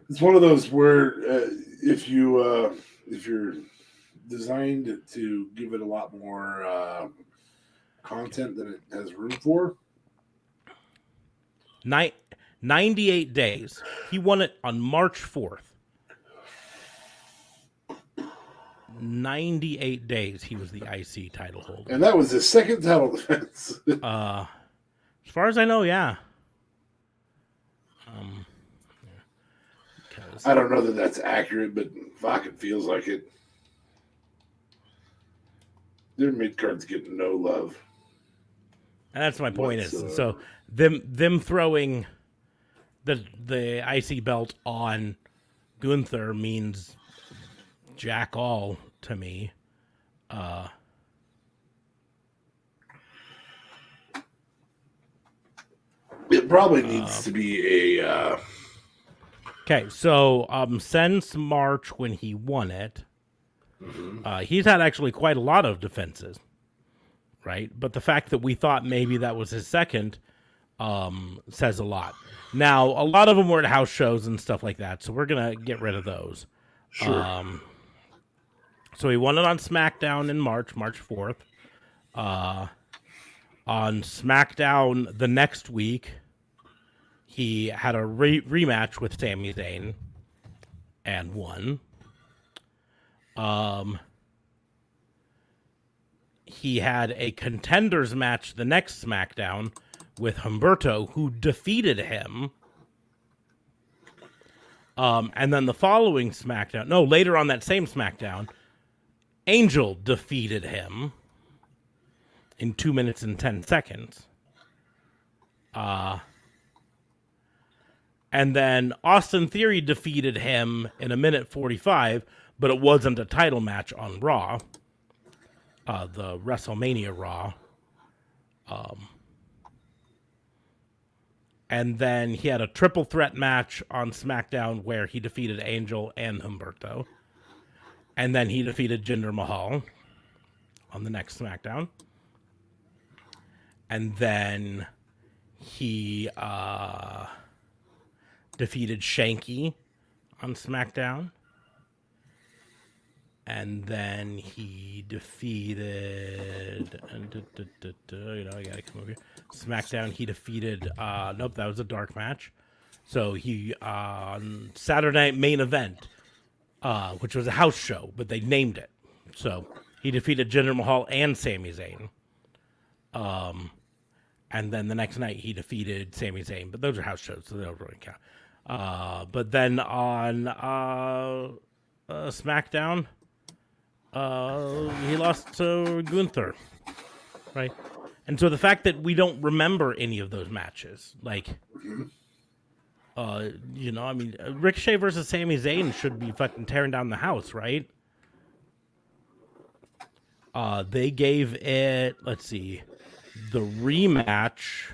It's one of those where uh, if you uh, if you're designed to give it a lot more uh, content than it has room for, ni- 98 days. He won it on March 4th. 98 days he was the IC title holder. and that was his second title defense. Uh, as far as I know, yeah. Um, yeah. I don't know that that's accurate, but fuck, it feels like it. Their mid cards getting no love. And that's my point is so them them throwing the the IC belt on Gunther means jack all to me. Uh It probably needs to be a. Uh, okay, so um since March when he won it, uh he's had actually quite a lot of defenses. Right? But the fact that we thought maybe that was his second um says a lot. Now, a lot of them were at house shows and stuff like that, so we're going to get rid of those. sure. Um, so he won it on SmackDown in March, March 4th. Uh, on SmackDown the next week, he had a re- rematch with Sami Zayn and won. Um, he had a contenders match the next SmackDown with Humberto, who defeated him. Um, and then the following SmackDown, no, later on that same SmackDown, Angel defeated him in two minutes and 10 seconds. Uh, and then Austin Theory defeated him in a minute 45, but it wasn't a title match on Raw, uh, the WrestleMania Raw. Um, and then he had a triple threat match on SmackDown where he defeated Angel and Humberto. And then he defeated Jinder Mahal on the next SmackDown. And then he uh, defeated Shanky on SmackDown. And then he defeated, duh, duh, duh, you know, I gotta come over here. SmackDown, he defeated, uh, nope, that was a dark match. So he, uh, on Saturday Night Main Event, uh, which was a house show, but they named it. So he defeated Jinder Mahal and Sami Zayn. Um, and then the next night he defeated Sami Zayn, but those are house shows, so they don't really count. Uh, but then on uh, uh, SmackDown, uh, he lost to Gunther, right? And so the fact that we don't remember any of those matches, like, uh, you know, I mean, Ricochet versus Sami Zayn should be fucking tearing down the house, right? Uh, they gave it, let's see, the rematch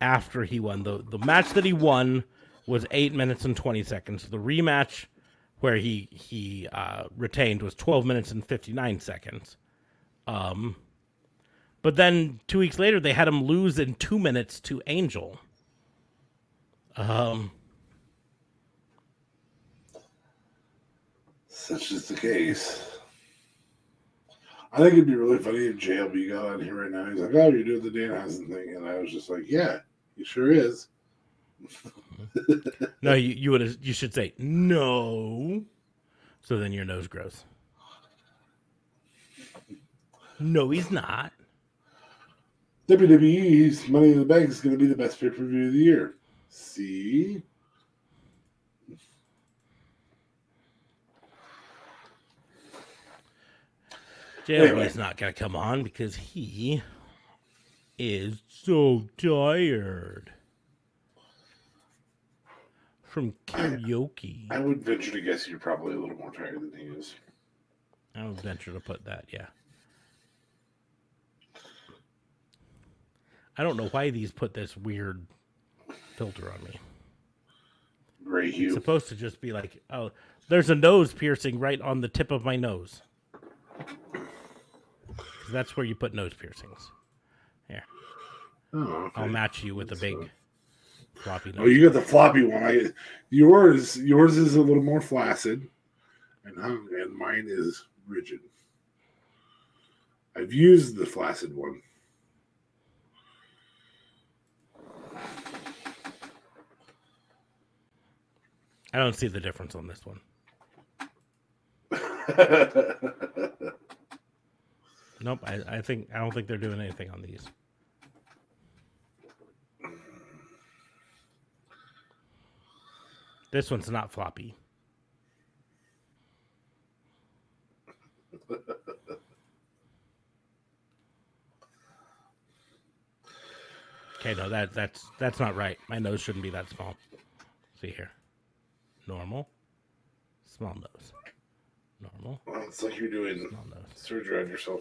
after he won. The the match that he won was eight minutes and twenty seconds. The rematch where he he uh, retained was twelve minutes and fifty nine seconds. Um, but then two weeks later they had him lose in two minutes to Angel. Um, Such is the case. I think it'd be really funny if JLB got on here right now. He's like, "Oh, you're doing the Danhausen thing," and I was just like, "Yeah, he sure is." No, you, you would you should say no. So then your nose grows. No, he's not. WWE's Money in the Bank is going to be the best pay per view of the year. See? JLB's Anyway. not gonna come on because he is so tired from karaoke. I would venture to guess you're probably a little more tired than he is. I would venture to put that, yeah. I don't know why these put this weird filter on me. Gray It's hue. supposed to just be like, oh, there's a nose piercing right on the tip of my nose. That's where you put nose piercings. Here, Oh, okay. I'll match you with a big uh, floppy Oh, you got the floppy one. I yours yours is a little more flaccid, and hung, and mine is rigid. I've used the flaccid one. I don't see the difference on this one. Nope, I, I think I don't think they're doing anything on these. This one's not floppy. Okay, no, that that's that's not right. My nose shouldn't be that small. See here. Normal. Small nose. Normal. Well, it's like you're doing surgery on yourself.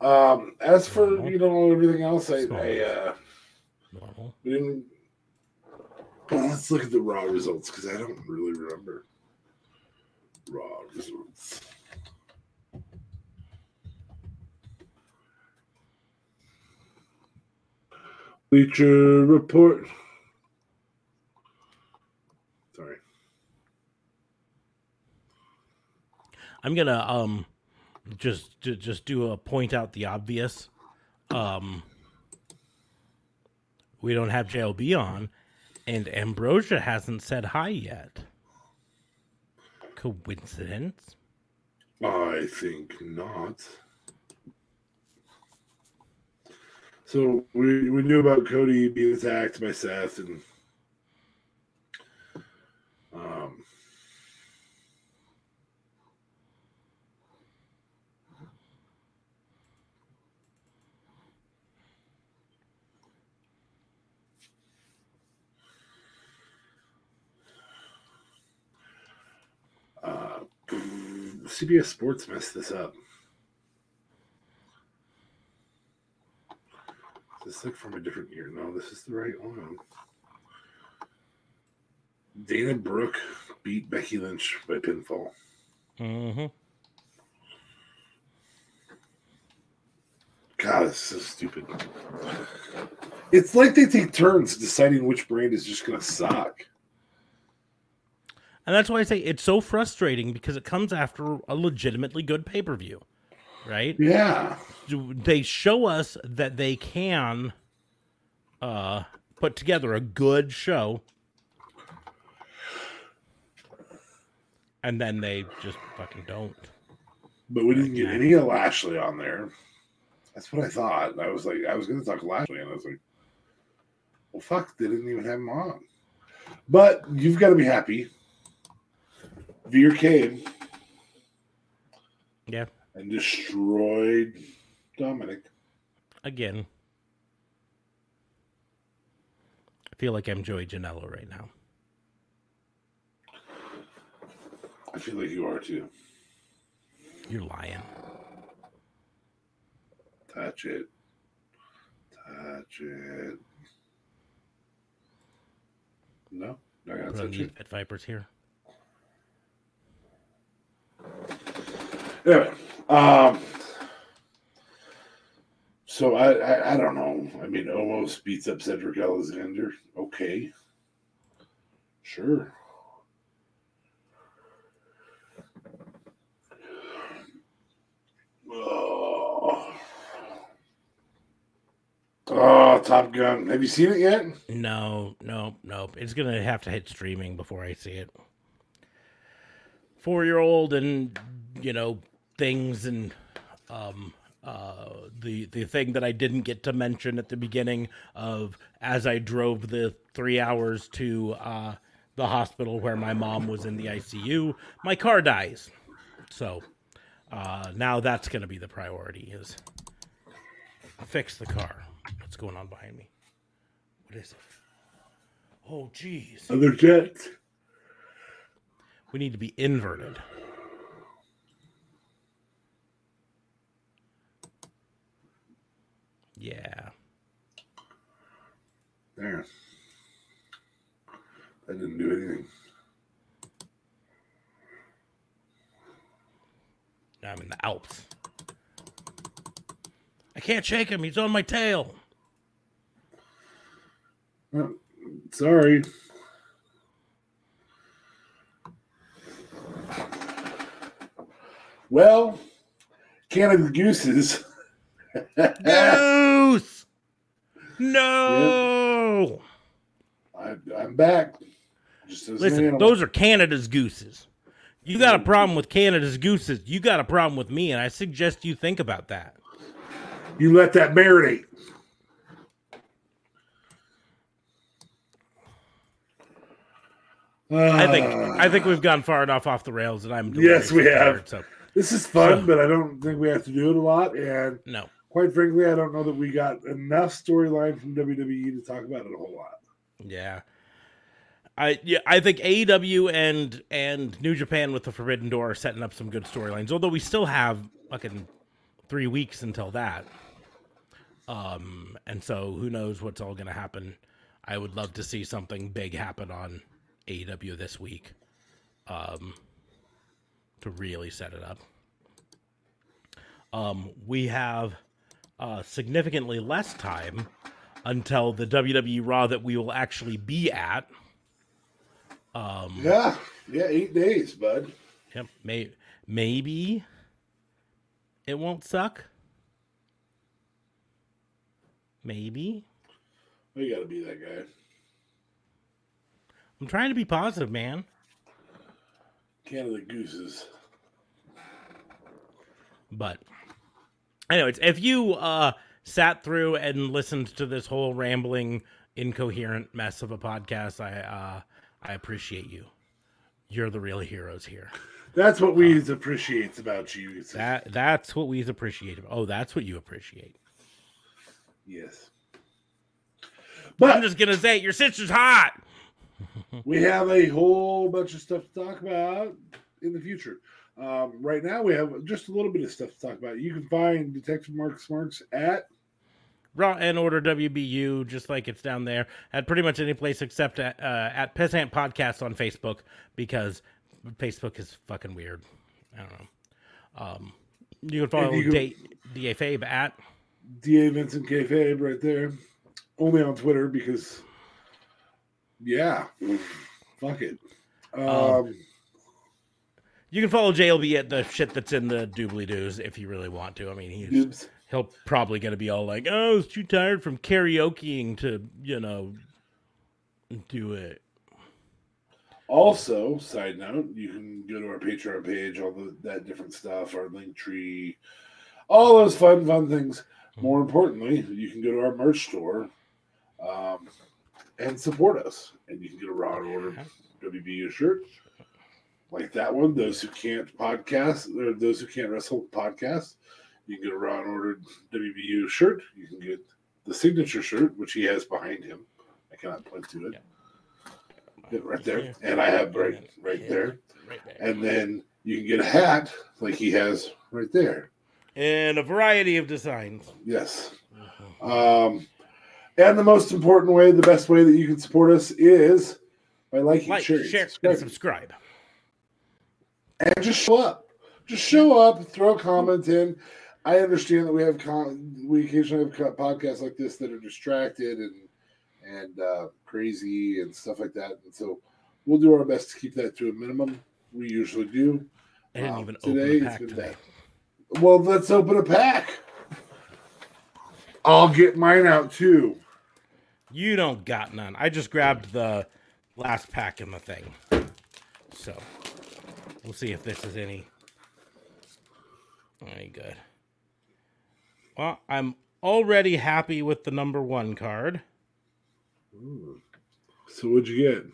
Um, as for Normal. you know everything else, I, I uh, Normal. we didn't. Well, let's look at the raw results because I don't really remember raw results. Bleacher report. Sorry. I'm gonna um just ju- just do a point out the obvious. Um we don't have JLB on, and Ambrosia hasn't said hi yet. Coincidence? I think not. So we we knew about Cody being attacked by Seth and um uh, CBS Sports messed this up. Is this like from a different year? No, this is the right one. Dana Brooke beat Becky Lynch by pinfall. Mm-hmm. God, this is so stupid. It's like they take turns deciding which brand is just gonna suck. And that's why I say it's so frustrating because it comes after a legitimately good pay per view, right? Yeah. they show us that they can uh put together a good show and then they just fucking don't But we didn't get any of Lashley on there. That's what I thought. I was like, I was gonna talk Lashley, and I was like, well fuck, they didn't even have him on. But you've got to be happy. Veer came yeah and destroyed Dominik. again i feel like i'm joey janela right now I feel like you are too. you're lying Touch it. Touch it. No, I got put on touch it. pit vipers here Anyway, um, so I, I I don't know. I mean, Omos beats up Cedric Alexander. Okay, sure. Oh. Oh, Top Gun. Have you seen it yet? No, no, no. It's gonna have to hit streaming before I see it. Four year old and you know things and um uh the the thing that I didn't get to mention at the beginning of as I drove the three hours to uh the hospital where my mom was in the ICU, my car dies. So uh now that's gonna be the priority is fix the car. What's going on behind me? What is it? Oh, jeez. Other jets. We need to be inverted. Yeah. There. That didn't do anything. Now I'm in the Alps. I can't shake him. He's on my tail. Oh, sorry. Well, Canada Gooses. Goose! No! I, I'm back. Just as an Listen, those are Canada's gooses. You got a mm. problem with Canada's gooses. You got a problem with me, and I suggest you think about that. you let that marinate. I think I think we've gone far enough off the rails, and I'm Yes, we have. tired, So this is fun, So- but I don't think we have to do it a lot. And no, quite frankly, I don't know that we got enough storyline from WWE to talk about it a whole lot. Yeah. I yeah, I think AEW and and New Japan with the Forbidden Door are setting up some good storylines. Although we still have fucking three weeks until that. Um, and so who knows what's all gonna happen. I would love to see something big happen on AEW this week. Um to really set it up. Um, we have uh, significantly less time until the WWE Raw that we will actually be at. Um, Yeah, yeah, eight days, bud. yep, may, maybe it won't suck. Maybe You got to be that guy. I'm trying to be positive, man. Canada Gooses. But anyways, if you uh sat through and listened to this whole rambling, incoherent mess of a podcast, I uh I appreciate you. You're the real heroes here. That's what we appreciate about you. That that's what we appreciate. Oh, that's what you appreciate. yes. But I'm just gonna say your sister's hot. We have a whole bunch of stuff to talk about in the future. Um, right now, we have just a little bit of stuff to talk about. You can find Detective Mark Smarks at Raw and Order WBU, just like it's down there at pretty much any place except at, uh, at Pissant Podcast on Facebook because Facebook is fucking weird. I don't know. Um, you can follow you can- Da- Fabe at DA Vincent Kayfabe right there. Only on Twitter because, yeah, fuck it. Um, Um, You can follow JLB at the shit that's in the doobly doos if you really want to. I mean, he's Dibs. he'll probably gonna be all like, "Oh, I was too tired from karaokeing to you know do it." Also, side note, you can go to our Patreon page, all the, that different stuff, our link tree, all those fun, fun things. More importantly, you can go to our merch store um, and support us. And you can get a Raw and Order WBU shirt like that one. Those who can't podcast, or those who can't wrestle podcast, you can get a Raw and Order WBU shirt. You can get the signature shirt, which he has behind him. I cannot point to it. Yeah, right there. And I have right right there. Right there. And then you can get a hat like he has right there. and a variety of designs. Yes. Um, and the most important way, the best way that you can support us is by liking, Like, sharing, share, and subscribing. subscribe. and just show up. Just show up, throw a comment in. I understand that we have con- we occasionally have podcasts like this that are distracted and and uh, crazy and stuff like that, and so we'll do our best to keep that to a minimum. We usually do. I didn't Wow, even today open the pack today. bad. Well, let's open a pack. I'll get mine out too. You don't got none. I just grabbed the last pack in the thing. So we'll see if this is any. Very good. Well, I'm already happy with the number one card. So what'd you get?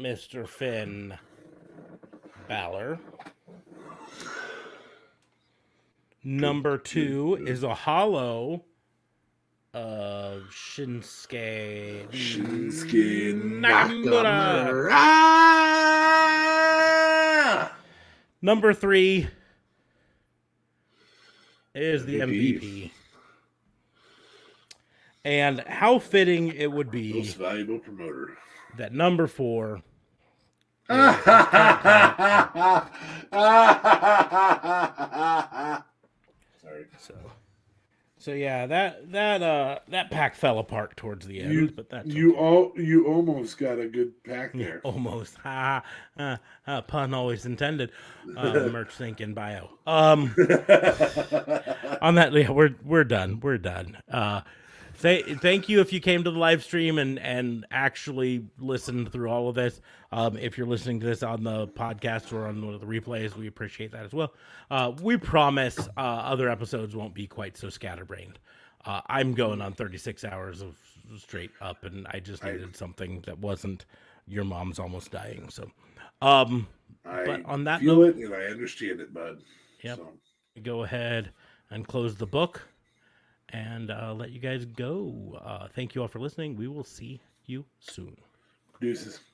Mr. Finn Balor. Number two is a hollow of Shinsuke Shinsuke Nakamura. Nakamura. Number three is the MVP. MVP. And how fitting it would be Most valuable promoter. that number four Sorry. So, so yeah, that that uh that pack fell apart towards the end, You, but that you all you almost got a good pack there. almost ha uh, uh, pun always intended. Uh, merch link in bio. Um, on that, yeah, we're we're done. We're done. Uh, th- thank you if you came to the live stream and and actually listened through all of this. Um, if you're listening to this on the podcast or on one of the replays, we appreciate that as well. Uh, we promise uh, other episodes won't be quite so scatterbrained. Uh, I'm going on 36 hours of straight up, and I just needed something that wasn't your mom's almost dying. So, um, I But on that feel note- it and I understand it, bud. Yep. So, go ahead and close the book and uh, let you guys go. Uh, thank you all for listening. We will see you soon. deuces.